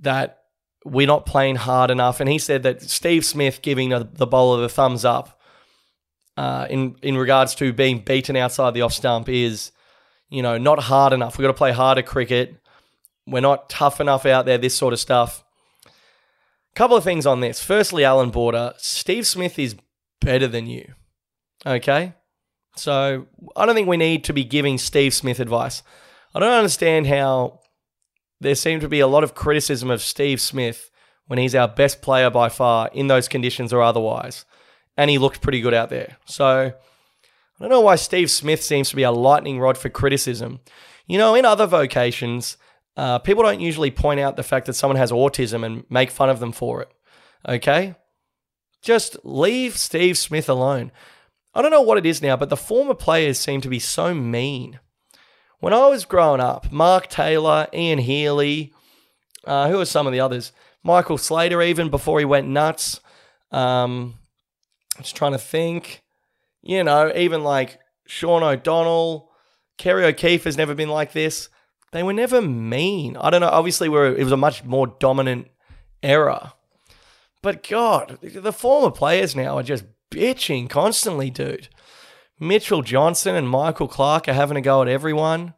that we're not playing hard enough, and he said that Steve Smith giving the bowler the thumbs up uh, in in regards to being beaten outside the off stump is, you know, not hard enough. We've got to play harder cricket. We're not tough enough out there. This sort of stuff. Couple of things on this. Firstly, Allan Border, Steve Smith is better than you. Okay, so I don't think we need to be giving Steve Smith advice. I don't understand how there seemed to be a lot of criticism of Steve Smith when he's our best player by far in those conditions or otherwise. And he looked pretty good out there. So I don't know why Steve Smith seems to be a lightning rod for criticism. You know, in other vocations, uh, people don't usually point out the fact that someone has autism and make fun of them for it. Okay? Just leave Steve Smith alone. I don't know what it is now, but the former players seem to be so mean. When I was growing up, Mark Taylor, Ian Healy, uh, who are some of the others? Michael Slater, even before he went nuts. Um, I'm just trying to think. You know, even like Sean O'Donnell, Kerry O'Keeffe has never been like this. They were never mean. I don't know. Obviously, we're, it was a much more dominant era. But God, the former players now are just bitching constantly, dude. Mitchell Johnson and Michael Clarke are having a go at everyone.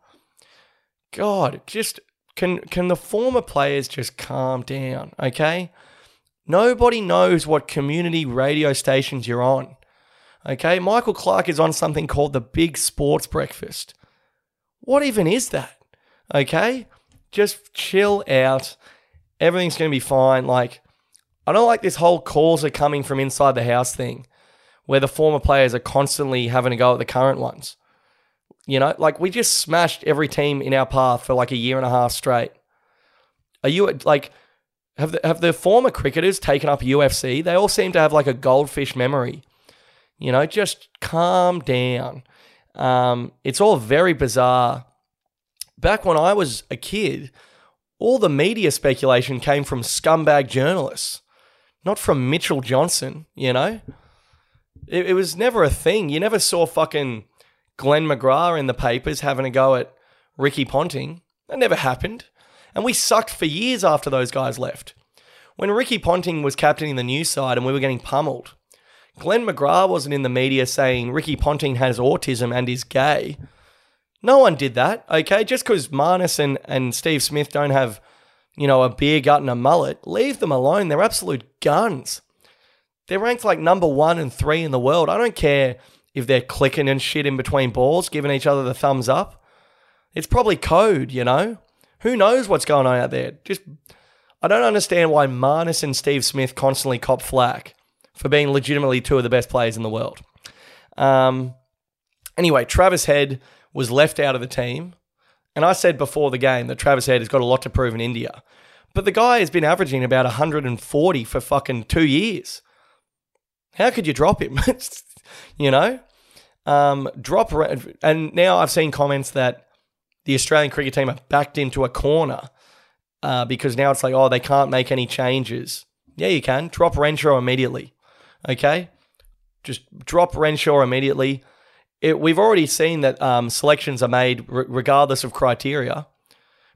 God, just can can the former players just calm down, okay? Nobody knows what community radio stations you're on. Okay, Michael Clarke is on something called the Big Sports Breakfast. What even is that? Okay? Just chill out. Everything's going to be fine. Like, I don't like this whole calls are coming from inside the house thing where the former players are constantly having to go at the current ones. You know, like we just smashed every team in our path for like a year and a half straight. Are you like have the, have the former cricketers taken up UFC? They all seem to have like a goldfish memory. You know, just calm down. Um, it's all very bizarre. Back when I was a kid, all the media speculation came from scumbag journalists, not from Mitchell Johnson, you know? It, it was never a thing. You never saw fucking Glenn McGrath in the papers having a go at Ricky Ponting. That never happened. And we sucked for years after those guys left. When Ricky Ponting was captaining the news side and we were getting pummeled, Glenn McGrath wasn't in the media saying Ricky Ponting has autism and is gay. No one did that, okay? Just because Marnus and, and Steve Smith don't have, you know, a beer gut and a mullet, leave them alone. They're absolute guns. They're ranked like number one and three in the world. I don't care if they're clicking and shit in between balls, giving each other the thumbs up. It's probably code, you know? Who knows what's going on out there? Just, I don't understand why Marnus and Steve Smith constantly cop flack for being legitimately two of the best players in the world. Um, Anyway, Travis Head was left out of the team. And I said before the game that Travis Head has got a lot to prove in India. But the guy has been averaging about 140 for fucking two years. How could you drop him? you know? Um, drop and now I've seen comments that the Australian cricket team are backed into a corner uh, because now it's like, oh, they can't make any changes. Yeah, you can. Drop Renshaw immediately. Okay? Just drop Renshaw immediately. It, we've already seen that um, selections are made r- regardless of criteria.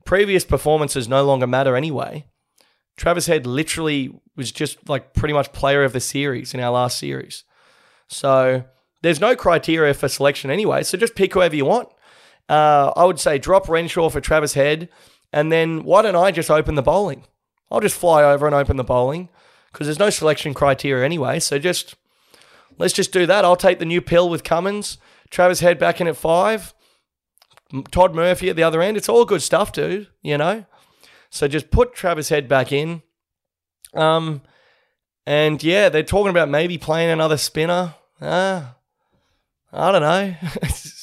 Previous performances no longer matter anyway. Travis Head literally was just like pretty much player of the series in our last series. So there's no criteria for selection anyway. So just pick whoever you want. Uh, I would say drop Renshaw for Travis Head. And then why don't I just open the bowling? I'll just fly over and open the bowling because there's no selection criteria anyway. So just let's just do that. I'll take the new pill with Cummins. Travis Head back in at five. Todd Murphy at the other end. It's all good stuff, dude. You know. So just put Travis Head back in. Um, and yeah, they're talking about maybe playing another spinner. Uh, I don't know.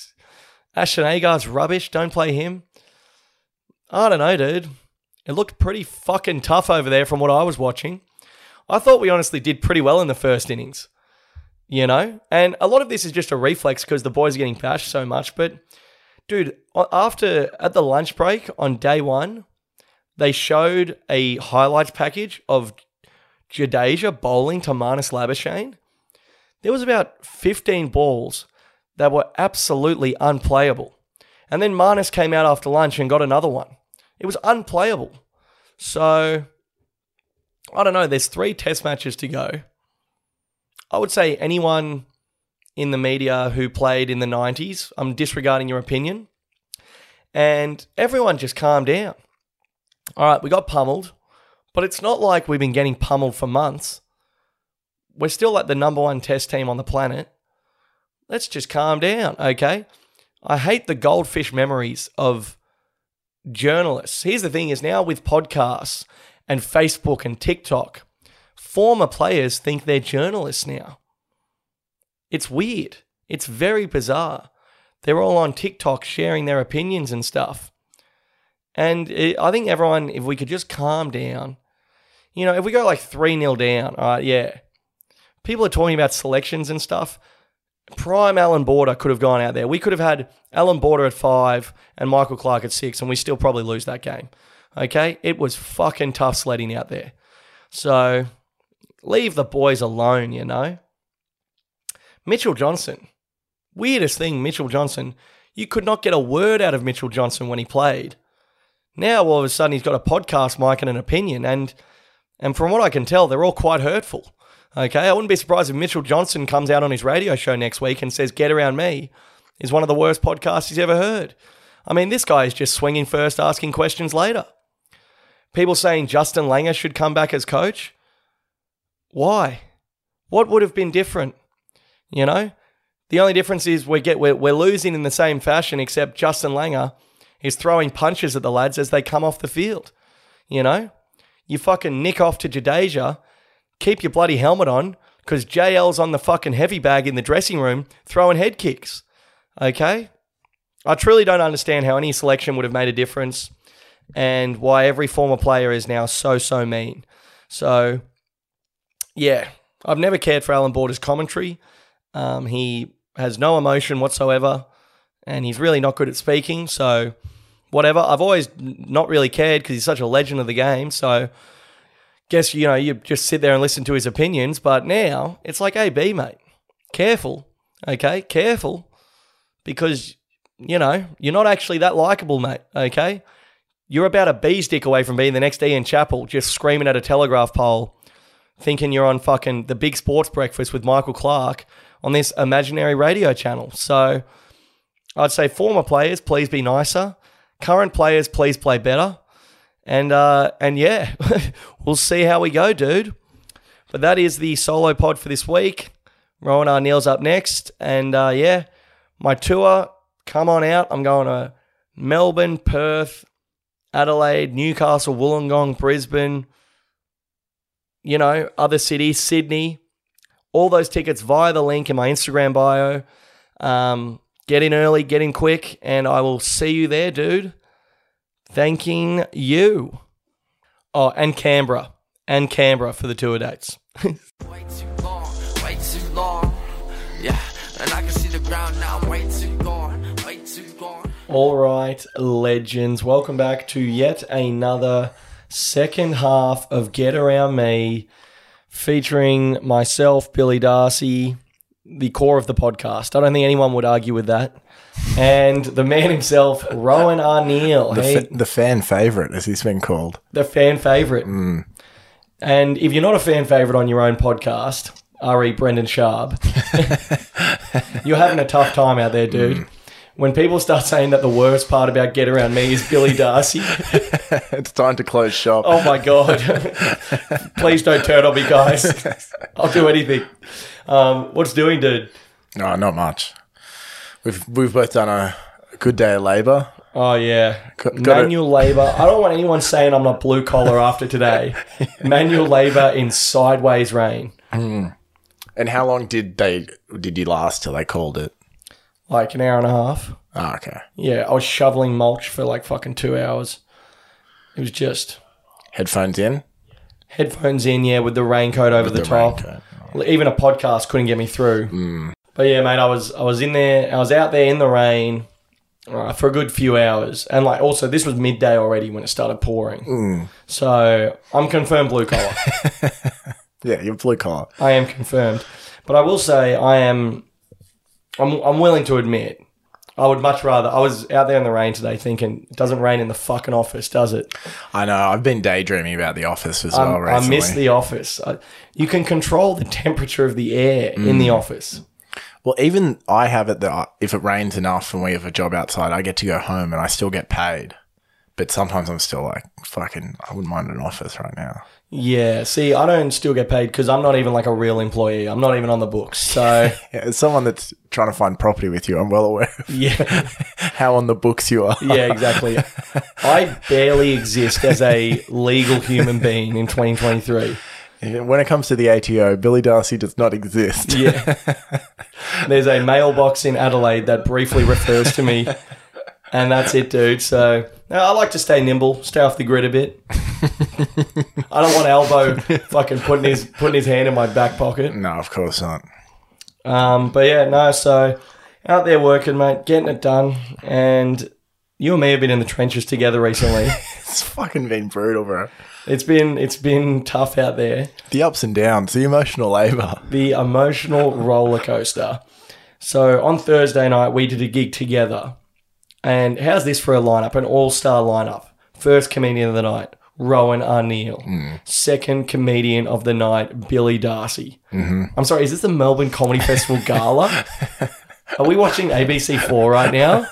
Ashton Agar's rubbish. Don't play him. I don't know, dude. It looked pretty fucking tough over there from what I was watching. I thought we honestly did pretty well in the first innings, you know? And a lot of this is just a reflex because the boys are getting bashed so much. But, dude, after at the lunch break on day one, they showed a highlights package of Jadeja bowling to Marnus Labuschagne. There was about 15 balls that were absolutely unplayable. And then Marnus came out after lunch and got another one. It was unplayable. So, I don't know. There's three test matches to go. I would say anyone in the media who played in the 90s, I'm disregarding your opinion. And everyone just calmed down. All right, we got pummeled, but it's not like we've been getting pummeled for months. We're still like the number one test team on the planet. Let's just calm down, okay? I hate the goldfish memories of journalists. Here's the thing is now with podcasts and Facebook and TikTok, former players think they're journalists now. It's weird. It's very bizarre. They're all on TikTok sharing their opinions and stuff. And it, I think everyone, if we could just calm down, you know, if we go like 3 0 down, all right, yeah. People are talking about selections and stuff prime Allan Border could have gone out there. We could have had Allan Border at five and Michael Clarke at six, and we still probably lose that game. Okay? It was fucking tough sledding out there. So leave the boys alone, you know? Mitchell Johnson. Weirdest thing, Mitchell Johnson. You could not get a word out of Mitchell Johnson when he played. Now all of a sudden he's got a podcast mic and an opinion, and and from what I can tell, they're all quite hurtful. Okay, I wouldn't be surprised if Mitchell Johnson comes out on his radio show next week and says "Get Around Me" is one of the worst podcasts he's ever heard. I mean, this guy is just swinging first, asking questions later. People saying Justin Langer should come back as coach. Why? What would have been different? You know, the only difference is we get we're, we're losing in the same fashion, except Justin Langer is throwing punches at the lads as they come off the field. You know, you fucking nick off to Jadeja keep your bloody helmet on because JL's on the fucking heavy bag in the dressing room throwing head kicks. Okay? I truly don't understand how any selection would have made a difference and why every former player is now so, so mean. So, yeah, I've never cared for Allan Border's commentary. Um, he has no emotion whatsoever and he's really not good at speaking. So, whatever. I've always not really cared because he's such a legend of the game. So, guess you know you just sit there and listen to his opinions. But now it's like, hey, B mate, careful, okay, careful, because you know you're not actually that likable, mate. Okay, you're about a bee's dick away from being the next Ian Chappell, just screaming at a telegraph pole, thinking you're on fucking the big sports breakfast with Michael Clarke on this imaginary radio channel. So I'd say former players, please be nicer. Current players, please play better. And uh, and yeah, we'll see how we go, dude. But that is the solo pod for this week. Rowan Arneil's up next, and uh, yeah, my tour. Come on out. I'm going to Melbourne, Perth, Adelaide, Newcastle, Wollongong, Brisbane. You know, other cities, Sydney. All those tickets via the link in my Instagram bio. Um, Get in early, get in quick, and I will see you there, dude. Thanking you. Oh, and Canberra. And Canberra for the tour dates. Way too long, way too long. Yeah, and I can see the ground now. I'm way too gone, way too gone. All right, legends. Welcome back to yet another second half of Get Around Me, featuring myself, Billy Darcy, the core of the podcast. I don't think anyone would argue with that. And the man himself, Rowan Arneil. The, fa- the fan favorite, as he's been called. the fan favorite. Mm. And if you're not a fan favorite on your own podcast, re Brendan Sharp, you're having a tough time out there, dude. Mm. When people start saying that the worst part about Get Around Me is Billy Darcy, it's time to close shop. oh my god! Please don't turn on me, guys. I'll do anything. Um, what's doing, dude? No, not much. We've we've both done a good day of labour. Oh yeah, Got- manual labor. I don't want anyone saying I'm not blue collar after today. manual labor in sideways rain. And how long did they did you last till they called it? Like an hour and a half. Oh, okay. Yeah, I was shoveling mulch for like fucking two hours. It was just Headphones in. headphones in, yeah, with the raincoat over the, the top. raincoat. Even a podcast couldn't get me through. Hmm. But yeah, mate, I was I was in there. I was out there in the rain uh, for a good few hours, and like also this was midday already when it started pouring. Hmm. So I'm confirmed blue collar. Yeah, you're blue collar. I am confirmed. But I will say I am I'm I'm willing to admit I would much rather I was out there in the rain today thinking it doesn't rain in the fucking office, does it? I know. I've been daydreaming about the office as I'm- well I recently. miss the office. I, you can control the temperature of the air in Mm. the office. well, even I have it that I- if it rains enough and we have a job outside, I get to go home and I still get paid. But sometimes I'm still like, fucking, I wouldn't mind an office right now. Yeah, see, I don't still get paid because I'm not even like a real employee. I'm not even on the books. So, Yeah, as someone that's trying to find property with you, I'm well aware of yeah, how on the books you are. yeah, exactly. I barely exist as a legal human being in 2023. When it comes to the ATO, Billy Darcy does not exist. Yeah. There's a mailbox in Adelaide that briefly refers to me, and that's it, dude. So no, I like to stay nimble, stay off the grid a bit. I don't want Albo fucking putting his putting his hand in my back pocket. No, of course not. Um, but yeah, no. So out there working, mate, getting it done, and you and me have been in the trenches together recently. It's fucking been brutal, bro. it's been it's been tough out there. The ups and downs, the emotional labour. the emotional roller coaster. So on Thursday night, we did a gig together. And how's this for a lineup? An all star lineup. First comedian of the night, Rowan Arneil. Hmm. Second comedian of the night, Billy Darcy. Mm-hmm. I'm sorry, is this the Melbourne Comedy Festival gala? Are we watching ABC4 right now?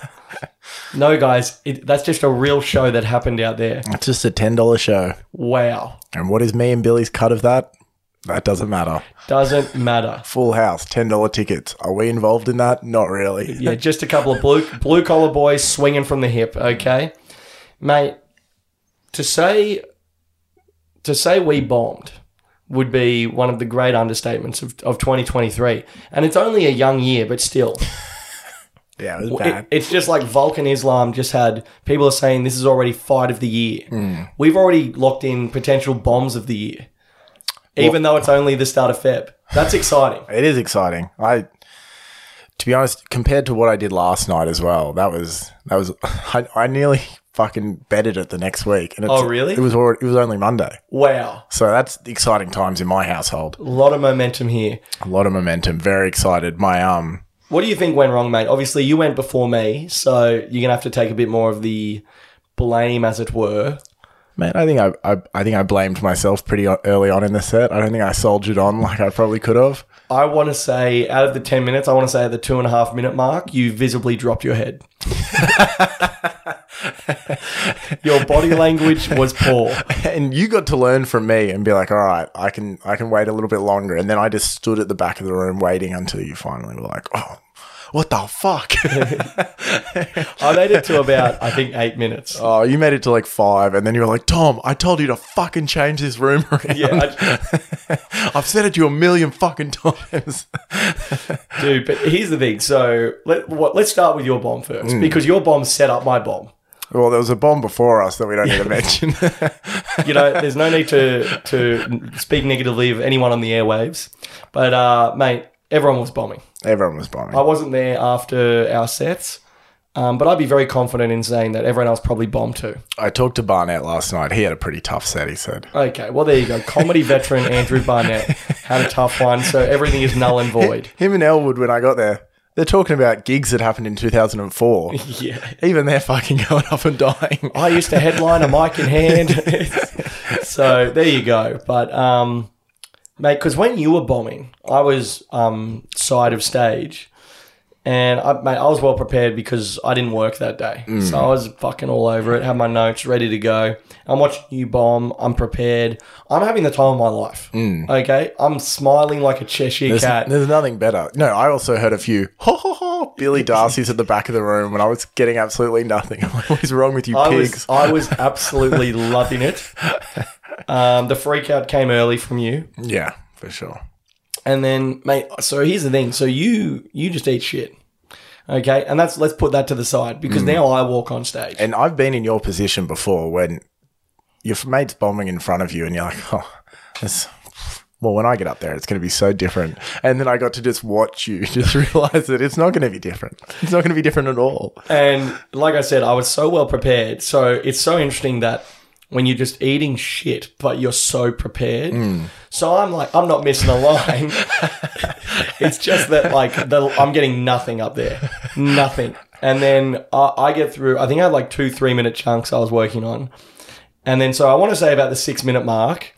No, guys, it, that's just a real show that happened out there. It's just a $10 show. Wow. And what is me and Billy's cut of that? That doesn't matter. Doesn't matter. Full house, $10 tickets. Are we involved in that? Not really. Yeah, just a couple of blue blue collar boys swinging from the hip. Okay, mate. To say to say we bombed would be one of the great understatements of, of 2023, and it's only a young year, but still, Yeah, it was it- it's just like Volk and Islam just had people are saying this is already fight of the year. Hmm. We've already locked in potential bombs of the year, even though it's only the start of Feb. That's exciting. It is exciting. I, to be honest, compared to what I did last night as well, that was that was I, I nearly fucking betted it the next week. And it's, Oh, really? It was already, it was only Monday, Wow, so that's exciting times in my household. a lot of momentum here. A lot of momentum. Very excited. My um, What do you think went wrong, mate? Obviously, you went before me, so you're gonna have to take a bit more of the blame, as it were. Man, I think I, I I think I blamed myself pretty early on in the set. I don't think I soldiered on like I probably could have. I want to say, out of the ten minutes, I want to say at the two and a half minute mark, you visibly dropped your head. your body language was poor. and you got to learn from me and be like, all right, I can I can wait a little bit longer. And then I just stood at the back of the room waiting until you finally were like, oh, What the fuck? I made it to about I think eight minutes. oh, you made it to like five, and then you were like, Tom, I told you to fucking change this room around. Yeah, I- I've said it to you a million fucking times. dude. But here's the thing. So let what, let's start with your bomb first because your bomb set up my bomb. well, there was a bomb before us that we don't need to mention. You know, there's no need to to speak negatively of anyone on the airwaves. But uh, mate, everyone was bombing. Everyone was bombing. I wasn't there after our sets. Um, but I'd be very confident in saying that everyone else probably bombed too. I talked to Barnett last night. He had a pretty tough set, he said. Okay, well there you go. Comedy veteran Andrew Barnett had a tough one, so everything is null and void. Him and Elwood, when I got there, they're talking about gigs that happened in 2004. Yeah. Even they're fucking going up and dying. I used to headline a mic in hand. so there you go. But um, mate, because when you were bombing, I was um, side of stage, and I, mate, I was well prepared because I didn't work that day, so I was fucking all over it. Had my notes ready to go. I'm watching you bomb. I'm prepared. I'm having the time of my life. Okay, I'm smiling like a Cheshire There's, cat. there's nothing better. No, I also heard a few ho ho ho Billy Darcy's at the back of the room and I was getting absolutely nothing. I'm like, what is wrong with you I pigs? was, I was absolutely loving it. Um, the freak out came early from you. yeah, for sure. And then, mate. So here's the thing. So you you just eat shit, okay? And that's let's put that to the side because mm. now I walk on stage. And I've been in your position before when your mate's bombing in front of you and you're like, oh, this. Well, when I get up there, it's going to be so different. And then I got to just watch you, just realize that it's not going to be different. It's not going to be different at all. And like I said, I was so well prepared. So it's so interesting that when you're just eating shit, but you're so prepared. Hmm. So I'm like, I'm not missing a line. it's just that like the, I'm getting nothing up there, nothing. And then I, I get through. I think I had like two three minute chunks I was working on, and then so I want to say about the six minute mark.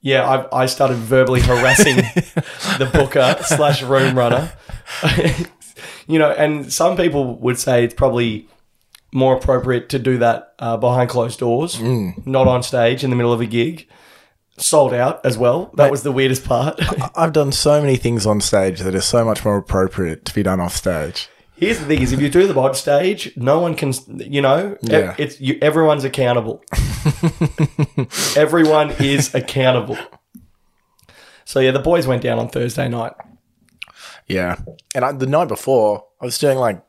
Yeah, I, I started verbally harassing the booker slash room runner. you know, and some people would say it's probably more appropriate to do that uh, behind closed doors, not on stage in the middle of a gig. Sold out as well. That was the weirdest part. I've done so many things on stage that are so much more appropriate to be done off stage. Here's the thing: is if you do the on stage, no one can. You know, Yeah. it's you, everyone's accountable. Everyone is accountable. So yeah, the boys went down on Thursday night. Yeah. And I, the night before, I was doing like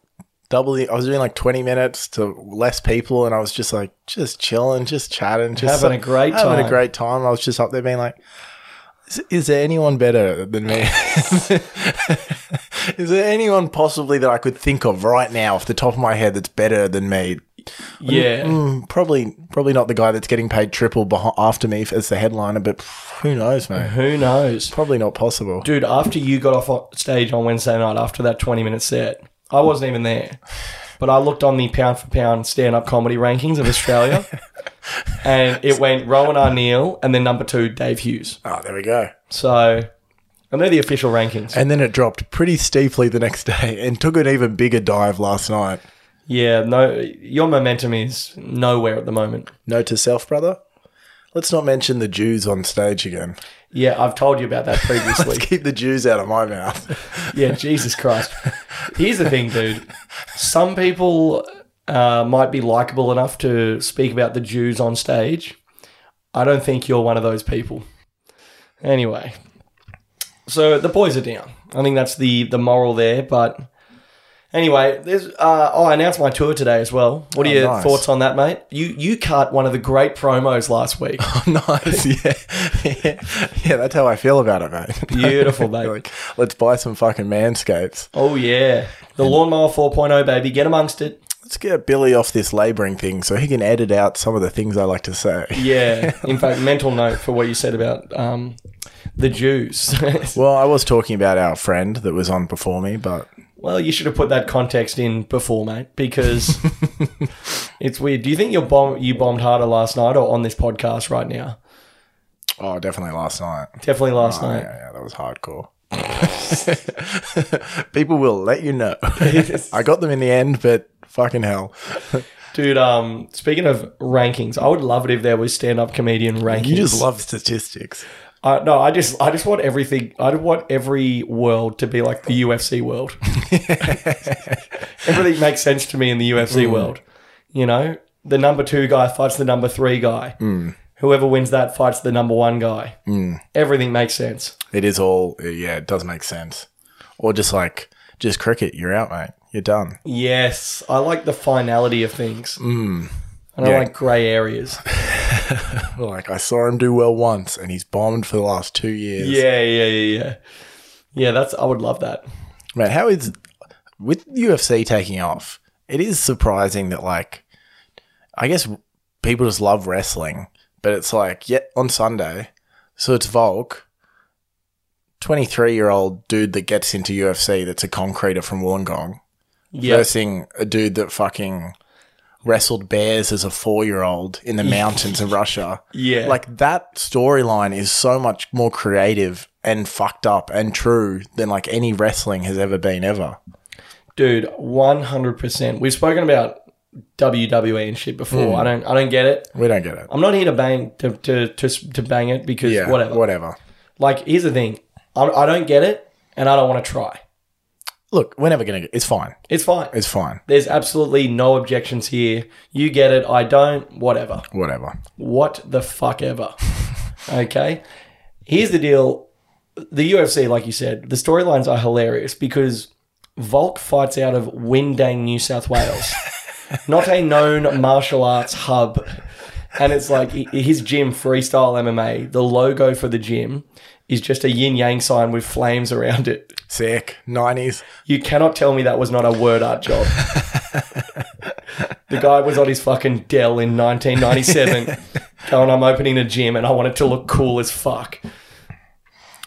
double the, I was doing like 20 minutes to less people. And I was just like, just chilling, just chatting, just Having a great having time. a great time. I was just up there being like, is, is there anyone better than me? is there anyone possibly that I could think of right now off the top of my head that's better than me? Yeah, Mm, probably, probably not the guy that's getting paid triple beh- after me as the headliner, but who knows, man? who knows? Probably not possible. Dude, after you got off stage on Wednesday night after that 20 minute set, I wasn't even there. But I looked on the pound for pound stand up comedy rankings of Australia and it went Rowan Arneil and then number two, Dave Hughes. Oh, there we go. So, and they're the official rankings. And then it dropped pretty steeply the next day and took an even bigger dive last night. Yeah, no, your momentum is nowhere at the moment. No to self, brother. Let's not mention the Jews on stage again. Yeah, I've told you about that previously. Let's keep the Jews out of my mouth. Yeah, Jesus Christ. Here's the thing, dude. Some people uh, might be likable enough to speak about the Jews on stage. I don't think you're one of those people. Anyway, so the boys are down. I think that's the the moral there. But anyway, there's. Uh, oh, I announced my tour today as well. What are Oh, your nice. thoughts on that, mate? You you cut one of the great promos last week. nice, yeah. yeah. Yeah, that's how I feel about it, mate. Beautiful, mate. like, let's buy some fucking manscapes. Oh yeah, the lawnmower 4.0, baby. Get amongst it. Let's get Billy off this labouring thing so he can edit out some of the things I like to say. Yeah. In fact, mental note for what you said about um, the Jews. Well, I was talking about our friend that was on before me, but well, you should have put that context in before, mate, because it's weird. Do you think you bomb you bombed harder last night or on this podcast right now? oh, definitely last night. Definitely last Oh, night. yeah, yeah, that was hardcore. People will let you know. I got them in the end, but fucking hell. Dude, um, speaking of rankings, I would love it if there was stand up comedian rankings. You just love statistics. Uh, no, I just I just want everything. I want every world to be like the UFC world. everything makes sense to me in the UFC mm. world. You know, the number two guy fights the number three guy. Mm. Whoever wins that fights the number one guy. Mm. Everything makes sense. It is all, yeah, it does make sense. Or just like, just cricket, you're out, mate. You're done. Yes, I like the finality of things. I don't Yeah. like grey areas. Like, I saw him do well once and he's bombed for the last two years. Yeah, yeah, yeah, yeah. Yeah, that's I would love that. Man, how is, with UFC taking off, it is surprising that, like, I guess people just love wrestling, but it's like, yeah, on Sunday, so it's Volk, 23 year old dude that gets into UFC that's a concreter from Wollongong. Yeah, versing a dude that fucking wrestled bears as a four year old in the mountains of Russia. Yeah. Like that storyline is so much more creative and fucked up and true than like any wrestling has ever been ever. dude, one hundred percent. We've spoken about WWE and shit before. Hmm. I don't, I don't get it. We don't get it. I'm not here to bang to to to, to bang it because Yeah, whatever. Whatever. Like, here's the thing. I, I don't get it, and I don't want to try. Look, we're never gonna it's fine. It's fine. It's fine. There's absolutely no objections here. You get it. I don't. Whatever. Whatever. What the fuck ever. okay. Here's the deal. The UFC, like you said, the storylines are hilarious because Volk fights out of Windang, New South Wales, not a known martial arts hub. And it's like his gym, Freestyle MMA, the logo for the gym is just a yin yang sign with flames around it. Sick. Nineties. You cannot tell me that was not a word art job. the guy was on his fucking Dell in 1997 going, I'm opening a gym and I want it to look cool as fuck.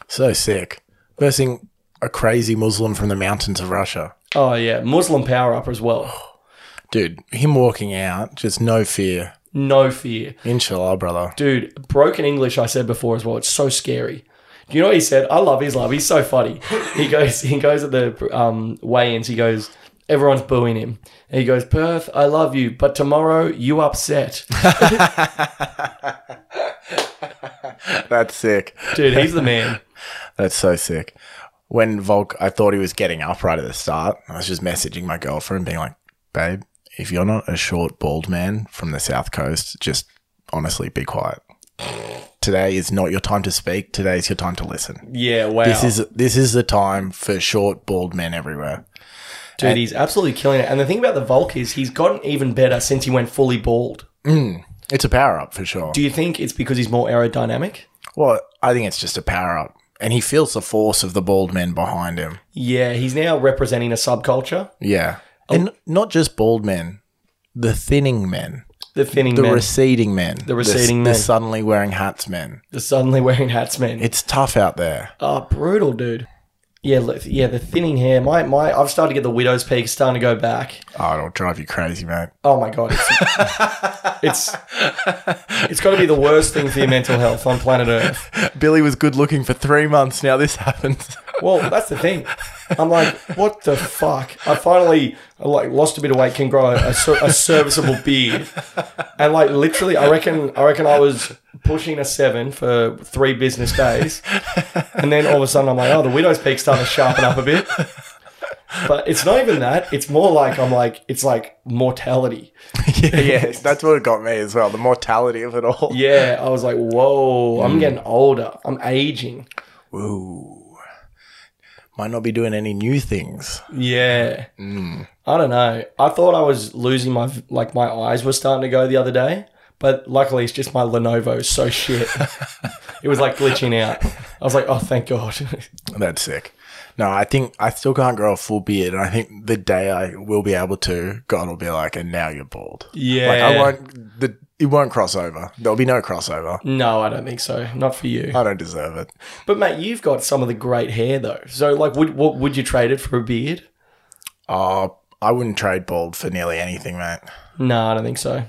So sick. Versing a crazy Muslim from the mountains of Russia. Oh, yeah. Muslim power up as well. Dude, him walking out, just no fear. No fear. Inshallah, brother. Dude, broken English, I said before as well. It's so scary. You know what he said? I love Islam. He's so funny. He goes, he goes at the um, weigh-ins. He goes, everyone's booing him. And he goes, Perth, I love you, but tomorrow you upset. That's sick. Dude, he's the man. That's so sick. When Volk, I thought he was getting up right at the start. I was just messaging my girlfriend, being like, babe, if you're not a short, bald man from the South Coast, just honestly be quiet. Today is not your time to speak. Today's your time to listen. Yeah, wow. This is this is the time for short, bald men everywhere. Dude, he's absolutely killing it. And the thing about the Volk is he's gotten even better since he went fully bald. Hmm. It's a power up for sure. Do you think it's because he's more aerodynamic? Well, I think it's just a power up. And he feels the force of the bald men behind him. Yeah, he's now representing a subculture. Yeah. Oh. And not just bald men, the thinning men. The thinning the men, receding men. The receding the, men. suddenly wearing hats men. the suddenly wearing hats men. It's tough out there. oh, brutal, dude. Yeah, look, yeah, the thinning hair. My, my, I've started to get the widow's peak, starting to go back. Oh, it'll drive you crazy, mate. Oh my god, it's it's, it's got to be the worst thing for your mental health on planet Earth. Billy was good looking for three months. Now this happens. Well, that's the thing. I'm like, what the fuck? I finally like lost a bit of weight, can grow a, a, a serviceable beard, and like literally, I reckon, I reckon I was pushing a seven for three business days, and then all of a sudden I'm like, oh, the widow's peak's starting to sharpen up a bit. But it's not even that. It's more like I'm like it's like mortality. yeah, yeah, that's what it got me as well. The mortality of it all. Yeah, I was like, whoa, I'm mm. getting older. I'm aging. Ooh. Might not be doing any new things. Yeah. Hmm. I don't know. I thought I was losing my like my eyes were starting to go the other day, but luckily it's just my Lenovo so shit. it was like glitching out. I was like, oh, thank God. That's sick. No, I think I still can't grow a full beard, and I think the day I will be able to, God will be like, and now you're bald. yeah. Like I won't. The it won't cross over. There'll be no crossover. No, I don't think so. Not for you. I don't deserve it. But mate, you've got some of the great hair though. So like, would what would you trade it for a beard? Oh, I wouldn't trade bald for nearly anything, mate. No, I don't think so.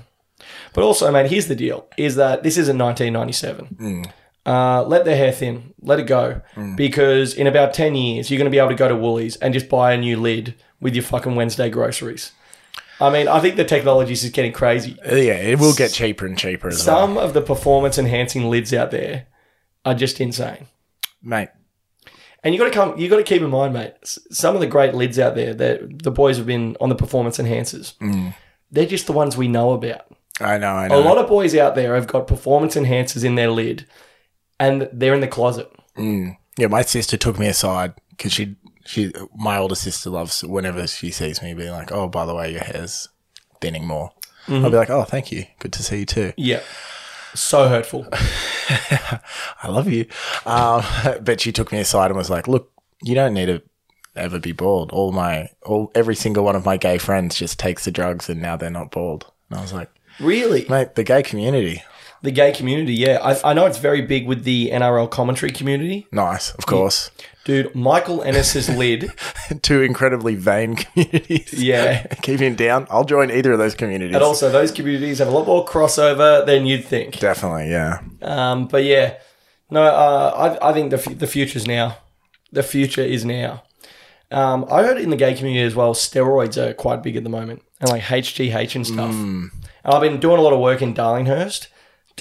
But also, mate, here's the deal: is that this isn't 1997. Mm. Uh, let their hair thin, let it go, because in about 10 years, you're going to be able to go to Woolies and just buy a new lid with your fucking Wednesday groceries. I mean, I think the technology is getting crazy. Uh, Yeah, it will get cheaper and cheaper as well. Some of the performance enhancing lids out there are just insane. Mate, And you got to come. You got to keep in mind, mate. Some of the great lids out there, that the boys have been on the performance enhancers. They're just the ones we know about. I know, I know. A lot of boys out there have got performance enhancers in their lid, and they're in the closet. yeah, my sister took me aside because she, she, my older sister loves whenever she sees me being like, oh, by the way, your hair's thinning more. I'll be like, oh, thank you. Good to see you too. Yeah, so hurtful. I love you. Um, but she took me aside and was like, look, you don't need to ever be bald. All my, all, every single one of my gay friends just takes the drugs and now they're not bald. And I was like, Really, mate, the gay community. The gay community. Yeah, I, I know it's very big with the NRL commentary community, Nice, of course. dude. Michael Ennis's lid. Two incredibly vain communities. Yeah. Keep him down. I'll join either of those communities. And also, those communities have a lot more crossover than you'd think. Definitely, yeah. Um, but yeah, no, uh, I, I think the, f- the future's now. The future is now. Um, I heard in the gay community as well, steroids are quite big at the moment, and like HGH and stuff. Mm. And I've been doing a lot of work in Darlinghurst.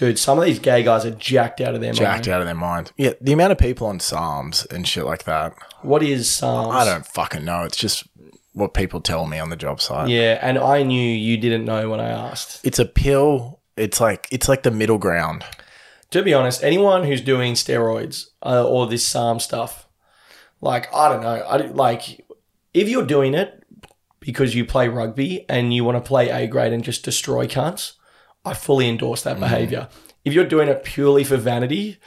Dude, some of these gay guys are jacked out of their mind. Jacked out of their mind. Yeah, the amount of people on SARMs and shit like that. What is SARMs? I don't fucking know. It's just what people tell me on the job site. Yeah, and I knew you didn't know when I asked. It's a pill. It's like it's like the middle ground. To be honest, anyone who's doing steroids uh, or this SARM stuff, like I don't know, I like if you're doing it because you play rugby and you want to play A grade and just destroy cunts, I fully endorse that mm. behavior. If you're doing it purely for vanity,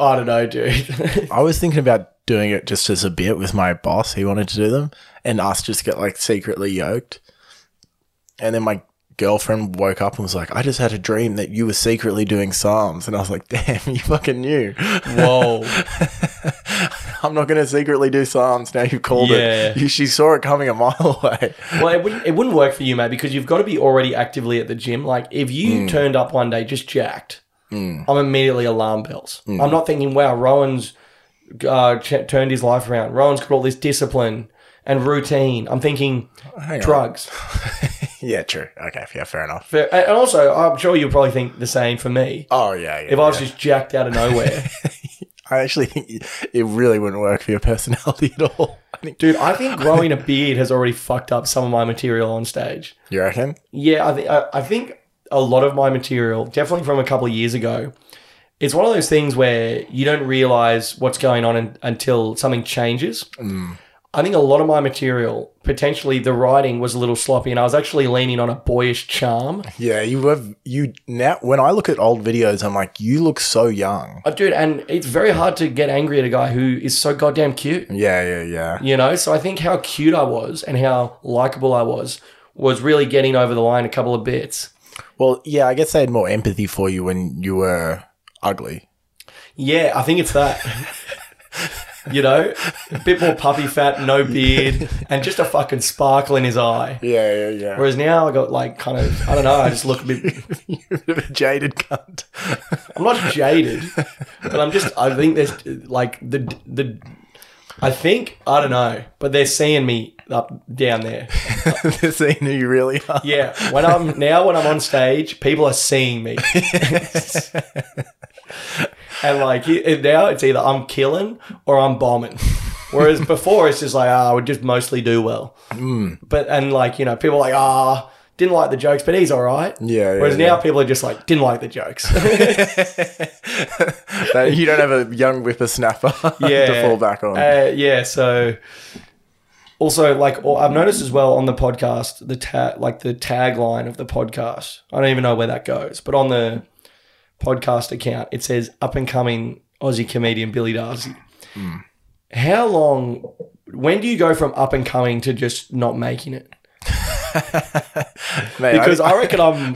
I don't know, dude. I was thinking about doing it just as a bit with my boss. He wanted to do them, and us just get like secretly yoked. And then my girlfriend woke up and was like, "I just had a dream that you were secretly doing SARMs," and I was like, "Damn, you fucking knew." Whoa. I'm not going to secretly do SARMs now. You've called Yeah. it. You, she saw it coming a mile away. Well, it wouldn't, it wouldn't work for you, mate, because you've got to be already actively at the gym. Like, if you Hmm. turned up one day just jacked, I'm immediately alarm bells. I'm not thinking, wow, Rowan's uh, ch- turned his life around. Rowan's got all this discipline and routine. I'm thinking Hang drugs. Yeah, true. Okay, yeah, fair enough. Fair- And also, I'm sure you'll probably think the same for me. Oh yeah, yeah. If I was yeah. just jacked out of nowhere. I actually think it really wouldn't work for your personality at all. I think. Dude, I think growing a beard has already fucked up some of my material on stage. You reckon? Yeah, I think I, I think a lot of my material, definitely from a couple of years ago, it's one of those things where you don't realize what's going on un until something changes. Mm. I think a lot of my material, potentially the writing was a little sloppy, and I was actually leaning on a boyish charm. Yeah, you have you now. When I look at old videos, I'm like, you look so young. Uh, dude, and it's very hard to get angry at a guy who is so goddamn cute. Yeah, yeah, yeah. You know, so I think how cute I was and how likable I was was really getting over the line a couple of bits. Well, yeah, I guess they had more empathy for you when you were ugly. Yeah, I think it's that. you know, a bit more puppy fat, no beard, and just a fucking sparkle in his eye. Yeah, yeah, yeah. Whereas now I got like kind of, I don't know, I just look a bit. You're a bit of a jaded cunt. I'm not jaded, but I'm just. I think there's like the the. I think I don't know, but they're seeing me up down there. They're seeing who you really are. Yeah, when I'm now when I'm on stage, people are seeing me. and like it- now it's either I'm killing or I'm bombing. Whereas before it's just like ah, I would just mostly do well. But and like you know people are like ah didn't like the jokes, but he's all right. Yeah, yeah, Whereas yeah. now people are just like didn't like the jokes. You don't have a young whippersnapper to fall back on. Uh, yeah, so also like I've noticed as well on the podcast the tag like the tagline of the podcast. I don't even know where that goes, but on the podcast account it says up and coming Aussie comedian Billy Darcy. How long? When do you go from up and coming to just not making it? Mate, Because I, I reckon I'm.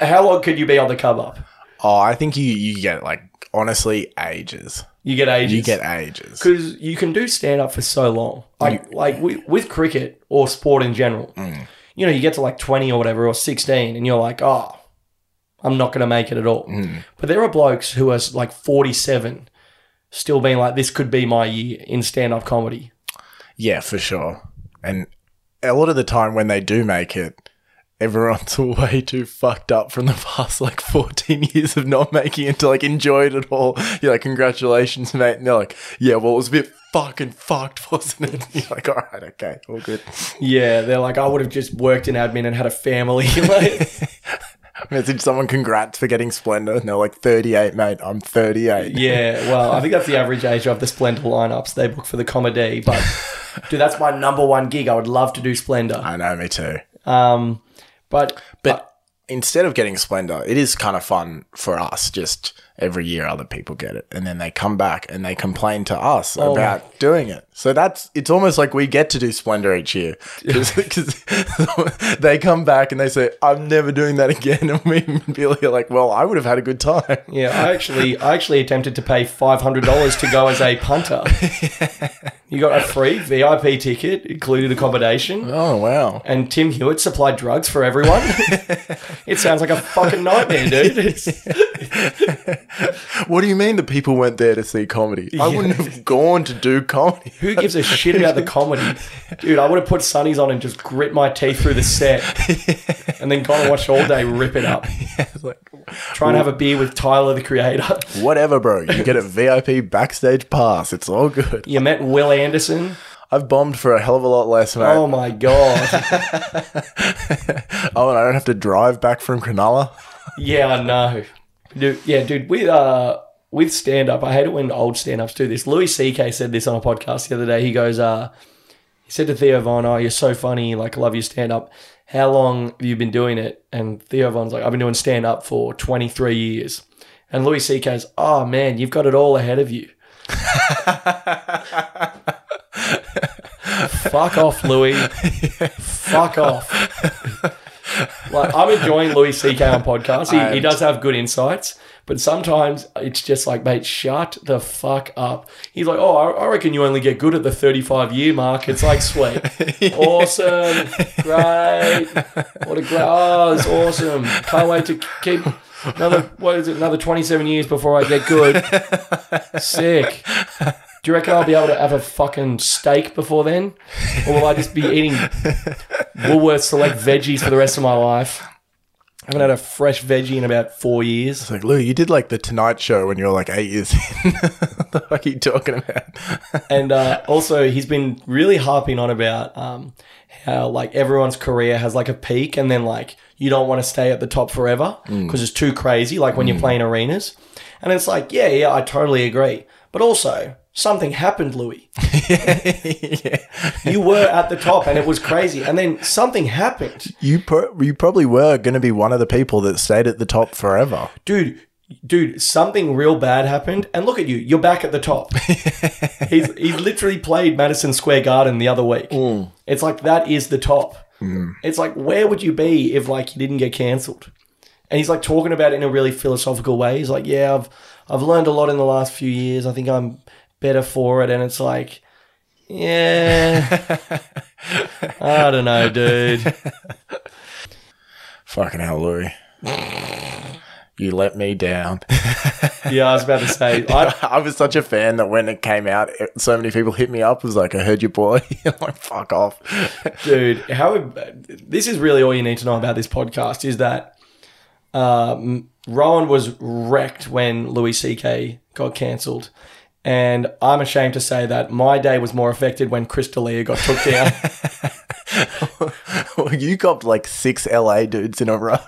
How long could you be on the come up? oh, I think you you get like honestly ages. You get ages. You get ages. because you can do stand up for so long. Like like with, with cricket or sport in general, mm. you know, you get to like twenty or whatever or sixteen, and you're like, oh, I'm not going to make it at all. Hmm. But there are blokes who are like forty seven, still being like, this could be my year in stand up comedy. Yeah, for sure. And a lot of the time when they do make it, everyone's way too fucked up from the past like 14 years of not making it to like enjoy it at all. You're like, congratulations, mate. And they're like, yeah, well, it was a bit fucking fucked, wasn't it? You're like, all right, okay, all good. Yeah, they're like, I would have just worked in admin and had a family. Like, Message someone, congrats for getting Splendour. And they're like, 38, mate. I'm 38. yeah, well, I think that's the average age of the Splendour lineups they book for the comedy. But dude, that's my number one gig. I would love to do Splendour. I know, me too. Um, but But instead of getting Splendour, it is kind of fun for us. Just every year, other people get it, and then they come back and they complain to us oh about doing it. So that's it's almost like we get to do Splendour each year because they come back and they say, "I'm never doing that again," and we be like, "Well, I would have had a good time." yeah, I actually, I actually attempted to pay five hundred dollars to go as a punter. You got a free VIP ticket, included accommodation. Oh wow! And Tim Hewitt supplied drugs for everyone. it sounds like a fucking nightmare, dude. What do you mean the people went there to see comedy? I wouldn't have gone to do comedy. who gives a shit about the comedy? Dude, I would have put sunnies on and just grit my teeth through the set and then gone and watched all day rip it up. It's like, Try and have a beer with Tyler, the creator. whatever, bro. You get a VIP backstage pass. It's all good. You met Wil Anderson. I've bombed for a hell of a lot less, mate. Oh my God. Oh, and I don't have to drive back from Cronulla. Yeah, I know. Dude, yeah, dude, with uh with stand up, I hate it when old stand ups do this. Louis C.K. said this on a podcast the other day. He goes, uh, he said to Theo Von, Oh, you're so funny, like I love your stand up. How long have you been doing it? And Theo Von's like, I've been doing stand up for 23 years. And Louis C.K.'s, Oh man, you've got it all ahead of you. Fuck off, Louis. Fuck off. Like I'm enjoying Louis C.K. on podcasts. He, he does have good insights, but sometimes it's just like, mate, shut the fuck up. He's like, oh, I, I reckon you only get good at the 35 year mark. It's like, sweet, awesome, great, what a great, oh, it's awesome. Can't wait to keep another what is it? Another 27 years before I get good. Sick. Do you reckon I'll be able to have a fucking steak before then? Or will I just be eating Woolworths select veggies for the rest of my life? I haven't had a fresh veggie in about four years. It's like, Lou, you did like the Tonight Show when you were like eight years in. what the fuck are you talking about? And uh, also, he's been really harping on about um, how like everyone's career has like a peak, and then like you don't want to stay at the top forever because it's too crazy. Like when you're playing arenas, and it's like, yeah, yeah, I totally agree. But also, something happened, Louis. You were at the top, and it was crazy, and then something happened. You pro- you probably were going to be one of the people that stayed at the top forever. dude, dude, something real bad happened, and look at you, you're back at the top. he's he's literally played Madison Square Garden the other week. Mm. It's like that is the top. Mm. It's like where would you be if like you didn't get cancelled? And he's like talking about it in a really philosophical way. He's like, yeah, I've I've learned a lot in the last few years. I think I'm better for it, and it's like. Yeah, I don't know, dude. Fucking hell, Louis. You let me down. Yeah, I was about to say, I, I was such a fan that when it came out, it- so many people hit me up. Was like, I heard your boy. I'm like, fuck off. dude how this is really all you need to know about this podcast is that um, rowan was wrecked when louis ck got cancelled and i'm ashamed to say that my day was more affected when chris D'Elia got took down well, you copped like six LA dudes in a row.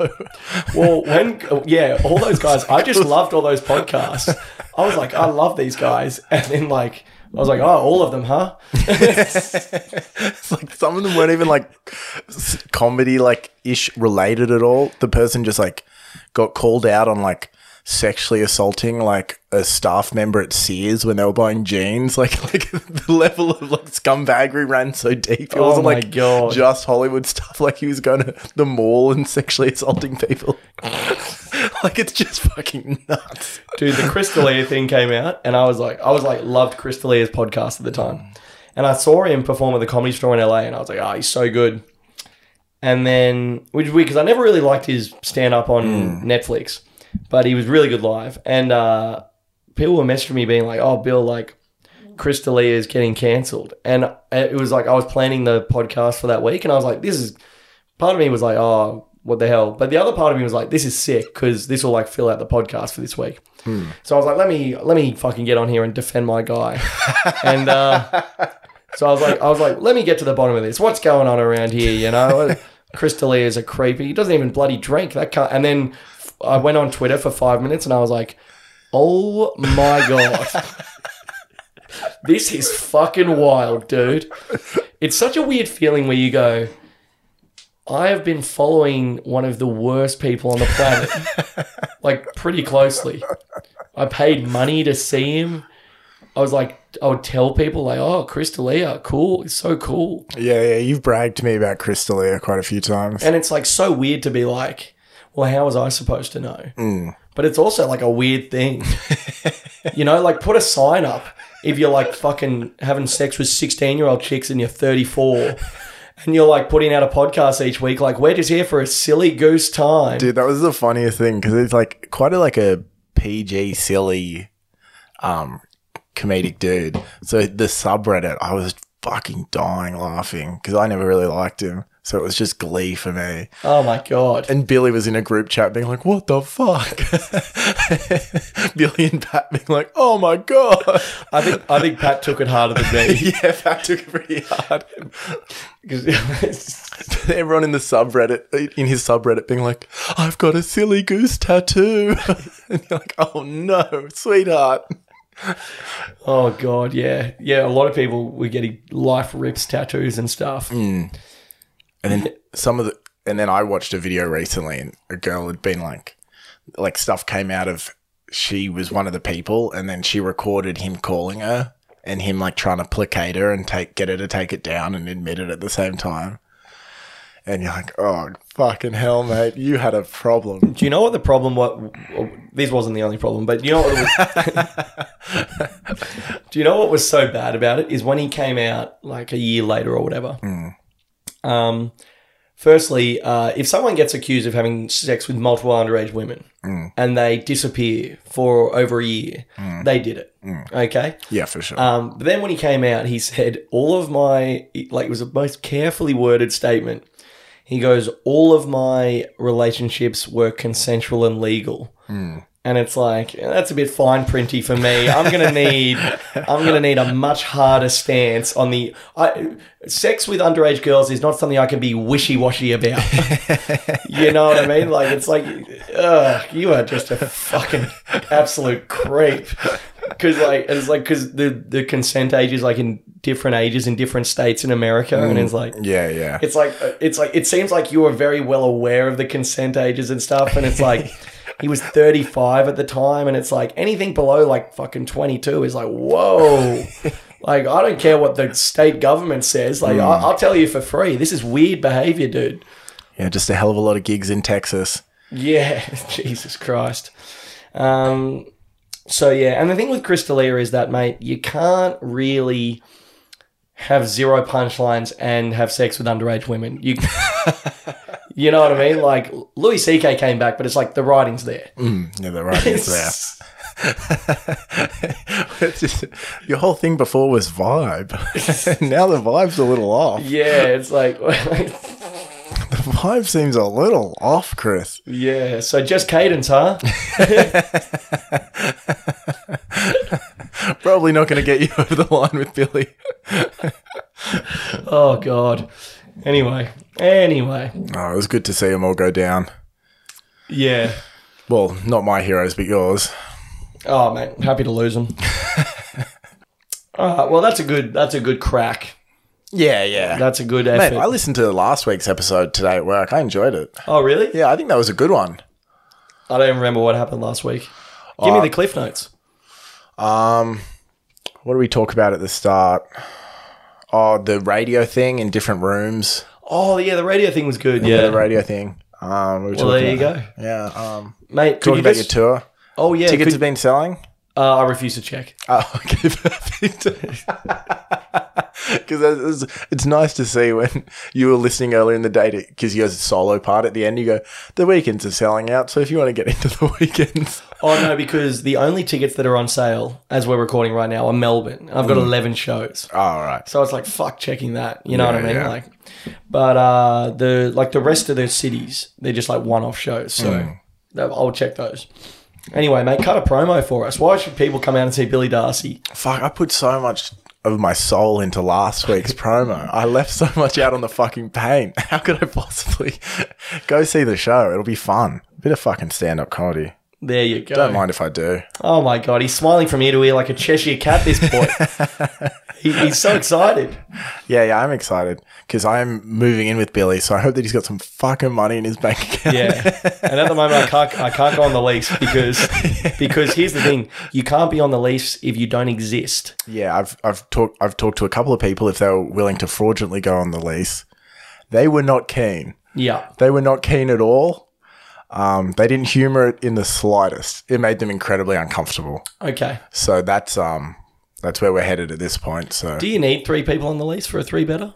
well when yeah all those guys i just loved all those podcasts i was like i love these guys and then like i was like oh all of them huh It's like some of them weren't even like comedy like ish related at all. The person just like got called out on like sexually assaulting like a staff member at Sears when they were buying jeans. Like like the level of like scumbaggery ran so deep. It Oh wasn't like God. just Hollywood stuff. Like he was going to the mall and sexually assaulting people. like it's just fucking nuts. Dude, the Chris D'Elia thing came out, and I was like, I was like, loved Chris D'Elia's podcast at the time, and I saw him perform at the Comedy Store in LA, and I was like, oh, he's so good. And then, which is weird because I never really liked his stand up on hmm. Netflix, but he was really good live, and uh, people were messaging me being like, oh, Bill, like. Chris D'Elia is getting cancelled, and it was like I was planning the podcast for that week, and I was like, "This is part of me was like, oh, what the hell? But the other part of me was like, this is sick because this will like fill out the podcast for this week. So I was like, let me let me fucking get on here and defend my guy. and uh, so I was like, I was like, let me get to the bottom of this. What's going on around here? You know, Chris D'Elia is a creepy. He doesn't even bloody drink. That can't. And then I went on Twitter for five minutes and I was like, oh my god. This is fucking wild, dude. It's such a weird feeling where you go, I have been following one of the worst people on the planet, like pretty closely. I paid money to see him. I was like, I would tell people, like, oh, Chris D'Elia, cool. It's so cool. Yeah, yeah. You've bragged to me about Chris D'Elia quite a few times. And it's like so weird to be like, well, how was I supposed to know? But it's also like a weird thing. you know, like put a sign up if you're like fucking having sex with 16 year old chicks and you're 34 and you're like putting out a podcast each week, like, we're just here for a silly goose time. Dude, that was the funniest thing because it's like quite a like a PG silly um comedic dude. So the subreddit, I was fucking dying laughing because I never really liked him. So it was just glee for me. Oh my God. And Billy was in a group chat being like, what the fuck? Billy and Pat being like, oh my God. I think, I think Pat took it harder than me. yeah, Pat took it pretty hard. Everyone in the subreddit, in his subreddit, being like, I've got a silly goose tattoo. and you're like, oh no, sweetheart. oh God. Yeah. Yeah. A lot of people were getting life rips tattoos and stuff. Mm. And then some of the, and then I watched a video recently, and a girl had been like, like stuff came out of she was one of the people, and then she recorded him calling her and him like trying to placate her and take get her to take it down and admit it at the same time. And you're like, oh fucking hell, mate, you had a problem. Do you know what the problem was? This wasn't the only problem, but you know what? Was, do you know what was so bad about it? Is when he came out like a year later or whatever. Hmm. Um, firstly, uh, if someone gets accused of having sex with multiple underage women and they disappear for over a year, they did it. Okay. Yeah, for sure. Um, but then when he came out, he said, All of my, like, it was the most carefully worded statement. He goes, All of my relationships were consensual and legal. And it's like, eh, that's a bit fine printy for me. I'm going to need, I'm to need a much harder stance on the, I, sex with underage girls is not something I can be wishy washy about. you know what I mean? Like, it's like, ugh, you are just a fucking absolute creep because like it's like because the the consent age is like in different ages in different states in America, and mm, it's like yeah, yeah. it's like uh, it's like it seems like you are very well aware of the consent ages and stuff, and it's like. He was 35 at the time, and it's like anything below like fucking 22 is like, whoa. like, I don't care what the state government says. Like, I- I'll tell you for free. This is weird behavior, dude. yeah, just a hell of a lot of gigs in Texas. Yeah, Jesus Christ. Um, so yeah, and the thing with Chris D'Elia is that, mate, you can't really have zero punchlines and have sex with underage women. You, you know what I mean? Like Louis C.K. came back, but it's like the writing's there. Mm, yeah, the writing's there. Just- your whole thing before was vibe. now the vibe's a little off. Yeah, it's like The vibe seems a little off, Chris. yeah. So just cadence, huh? Probably not going to get you over the line with Billy. Oh God. Anyway, anyway, Oh, it was good to see them all go down. yeah. Well, not my heroes, but yours. Oh man, happy to lose them. All right, well that's a good that's a good crack. Yeah, yeah. That's a good Mate. I listened to last week's episode today at work. I enjoyed it. oh really? Yeah, I think that was a good one. I don't even remember what happened last week. Give me the cliff notes. Um, what do we talk about at the start? Oh, the radio thing in different rooms. Oh yeah, the radio thing was good. Yeah, Yeah, the radio thing. Um, we were Well, there talking you about- go, Yeah. Um, mate. Could talking you about just, your tour. oh yeah, Tickets could- have been selling. uh, I refuse to check. Oh, okay, perfect. Because it's, it's nice to see when you were listening earlier in the day because you guys a solo part at the end. You go, the weekends are selling out. So if you want to get into the weekends, Oh no, because the only tickets that are on sale as we're recording right now are Melbourne. I've got eleven shows. oh, all right. So it's like fuck checking that. You know what I mean? yeah. Like but uh the like the rest of the cities, they're just like one off shows. So Mm. I'll check those. Anyway, mate, cut a promo for us. Why should people come out and see Billy Darcy? Fuck, I put so much of my soul into last week's promo. I left so much out on the fucking paint. How could I possibly go see the show? It'll be fun. bit of fucking stand up comedy. There you go. Don't mind if I do. Oh my god, he's smiling from ear to ear like a Cheshire cat. This boy, he, he's so excited. Yeah, yeah, I'm excited because I'm moving in with Billy, so I hope that he's got some fucking money in his bank account. Yeah, and at the moment I can't I can't go on the lease because because here's the thing: you can't be on the lease if you don't exist. Yeah, I've I've talked I've talked to a couple of people if they were willing to fraudulently go on the lease. They were not keen. Yeah, They were not keen at all. Um, they didn't humor it in the slightest. It made them incredibly uncomfortable. okay. So that's um that's where we're headed at this point. So Do you need three people on the lease for a three better?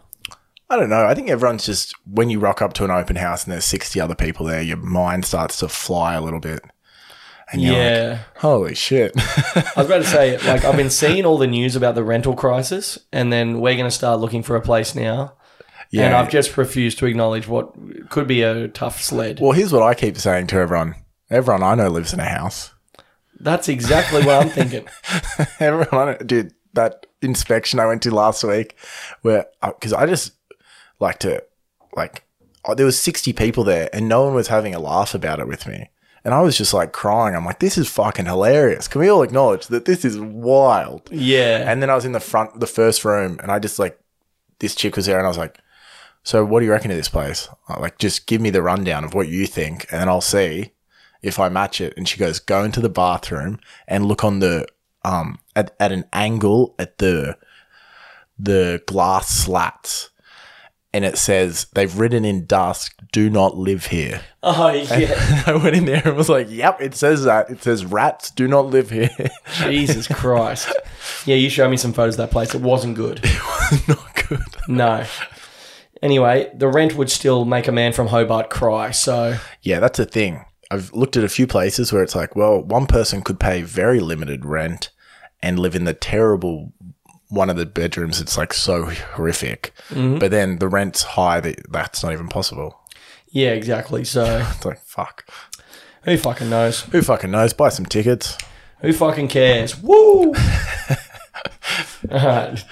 I don't know. I think everyone's just when you rock up to an open house and there's sixty other people there, your mind starts to fly a little bit. And you're like, Yeah. holy shit. I was about to say, like, I've been seeing all the news about the rental crisis, and then we're going to start looking for a place now. Yeah. And I've just refused to acknowledge what could be a tough sled. well, here's what I keep saying to everyone. Everyone I know lives in a house. That's exactly what I'm thinking. Everyone, dude, that inspection I went to last week, where uh, because I just like to like oh, there was sixty people there, and no one was having a laugh about it with me, and I was just like crying. I'm like, this is fucking hilarious. Can we all acknowledge that this is wild? Yeah. And then I was in the front, the first room, and I just like this chick was there, and I was like, so what do you reckon of this place? Like, just give me the rundown of what you think, and I'll see if I match it. And she goes, go into the bathroom and look on the um at, at an angle at the the glass slats. And it says they've written in dusk, "Do not live here." oh, yeah. I went in there and was like, "Yep, it says that. It says rats do not live here." Jesus Christ. Yeah, you showed me some photos of that place. It wasn't good. It was not good. No. Anyway, the rent would still make a man from Hobart cry. So, Yeah, that's a thing. I've looked at a few places where it's like, well, one person could pay very limited rent and live in the terrible one of the bedrooms. It's like so horrific, mm-hmm. but then the rent's high that that's not even possible. yeah, exactly. So, It's like fuck. who fucking knows? Who fucking knows? Buy some tickets. Who fucking cares? Woo! All right.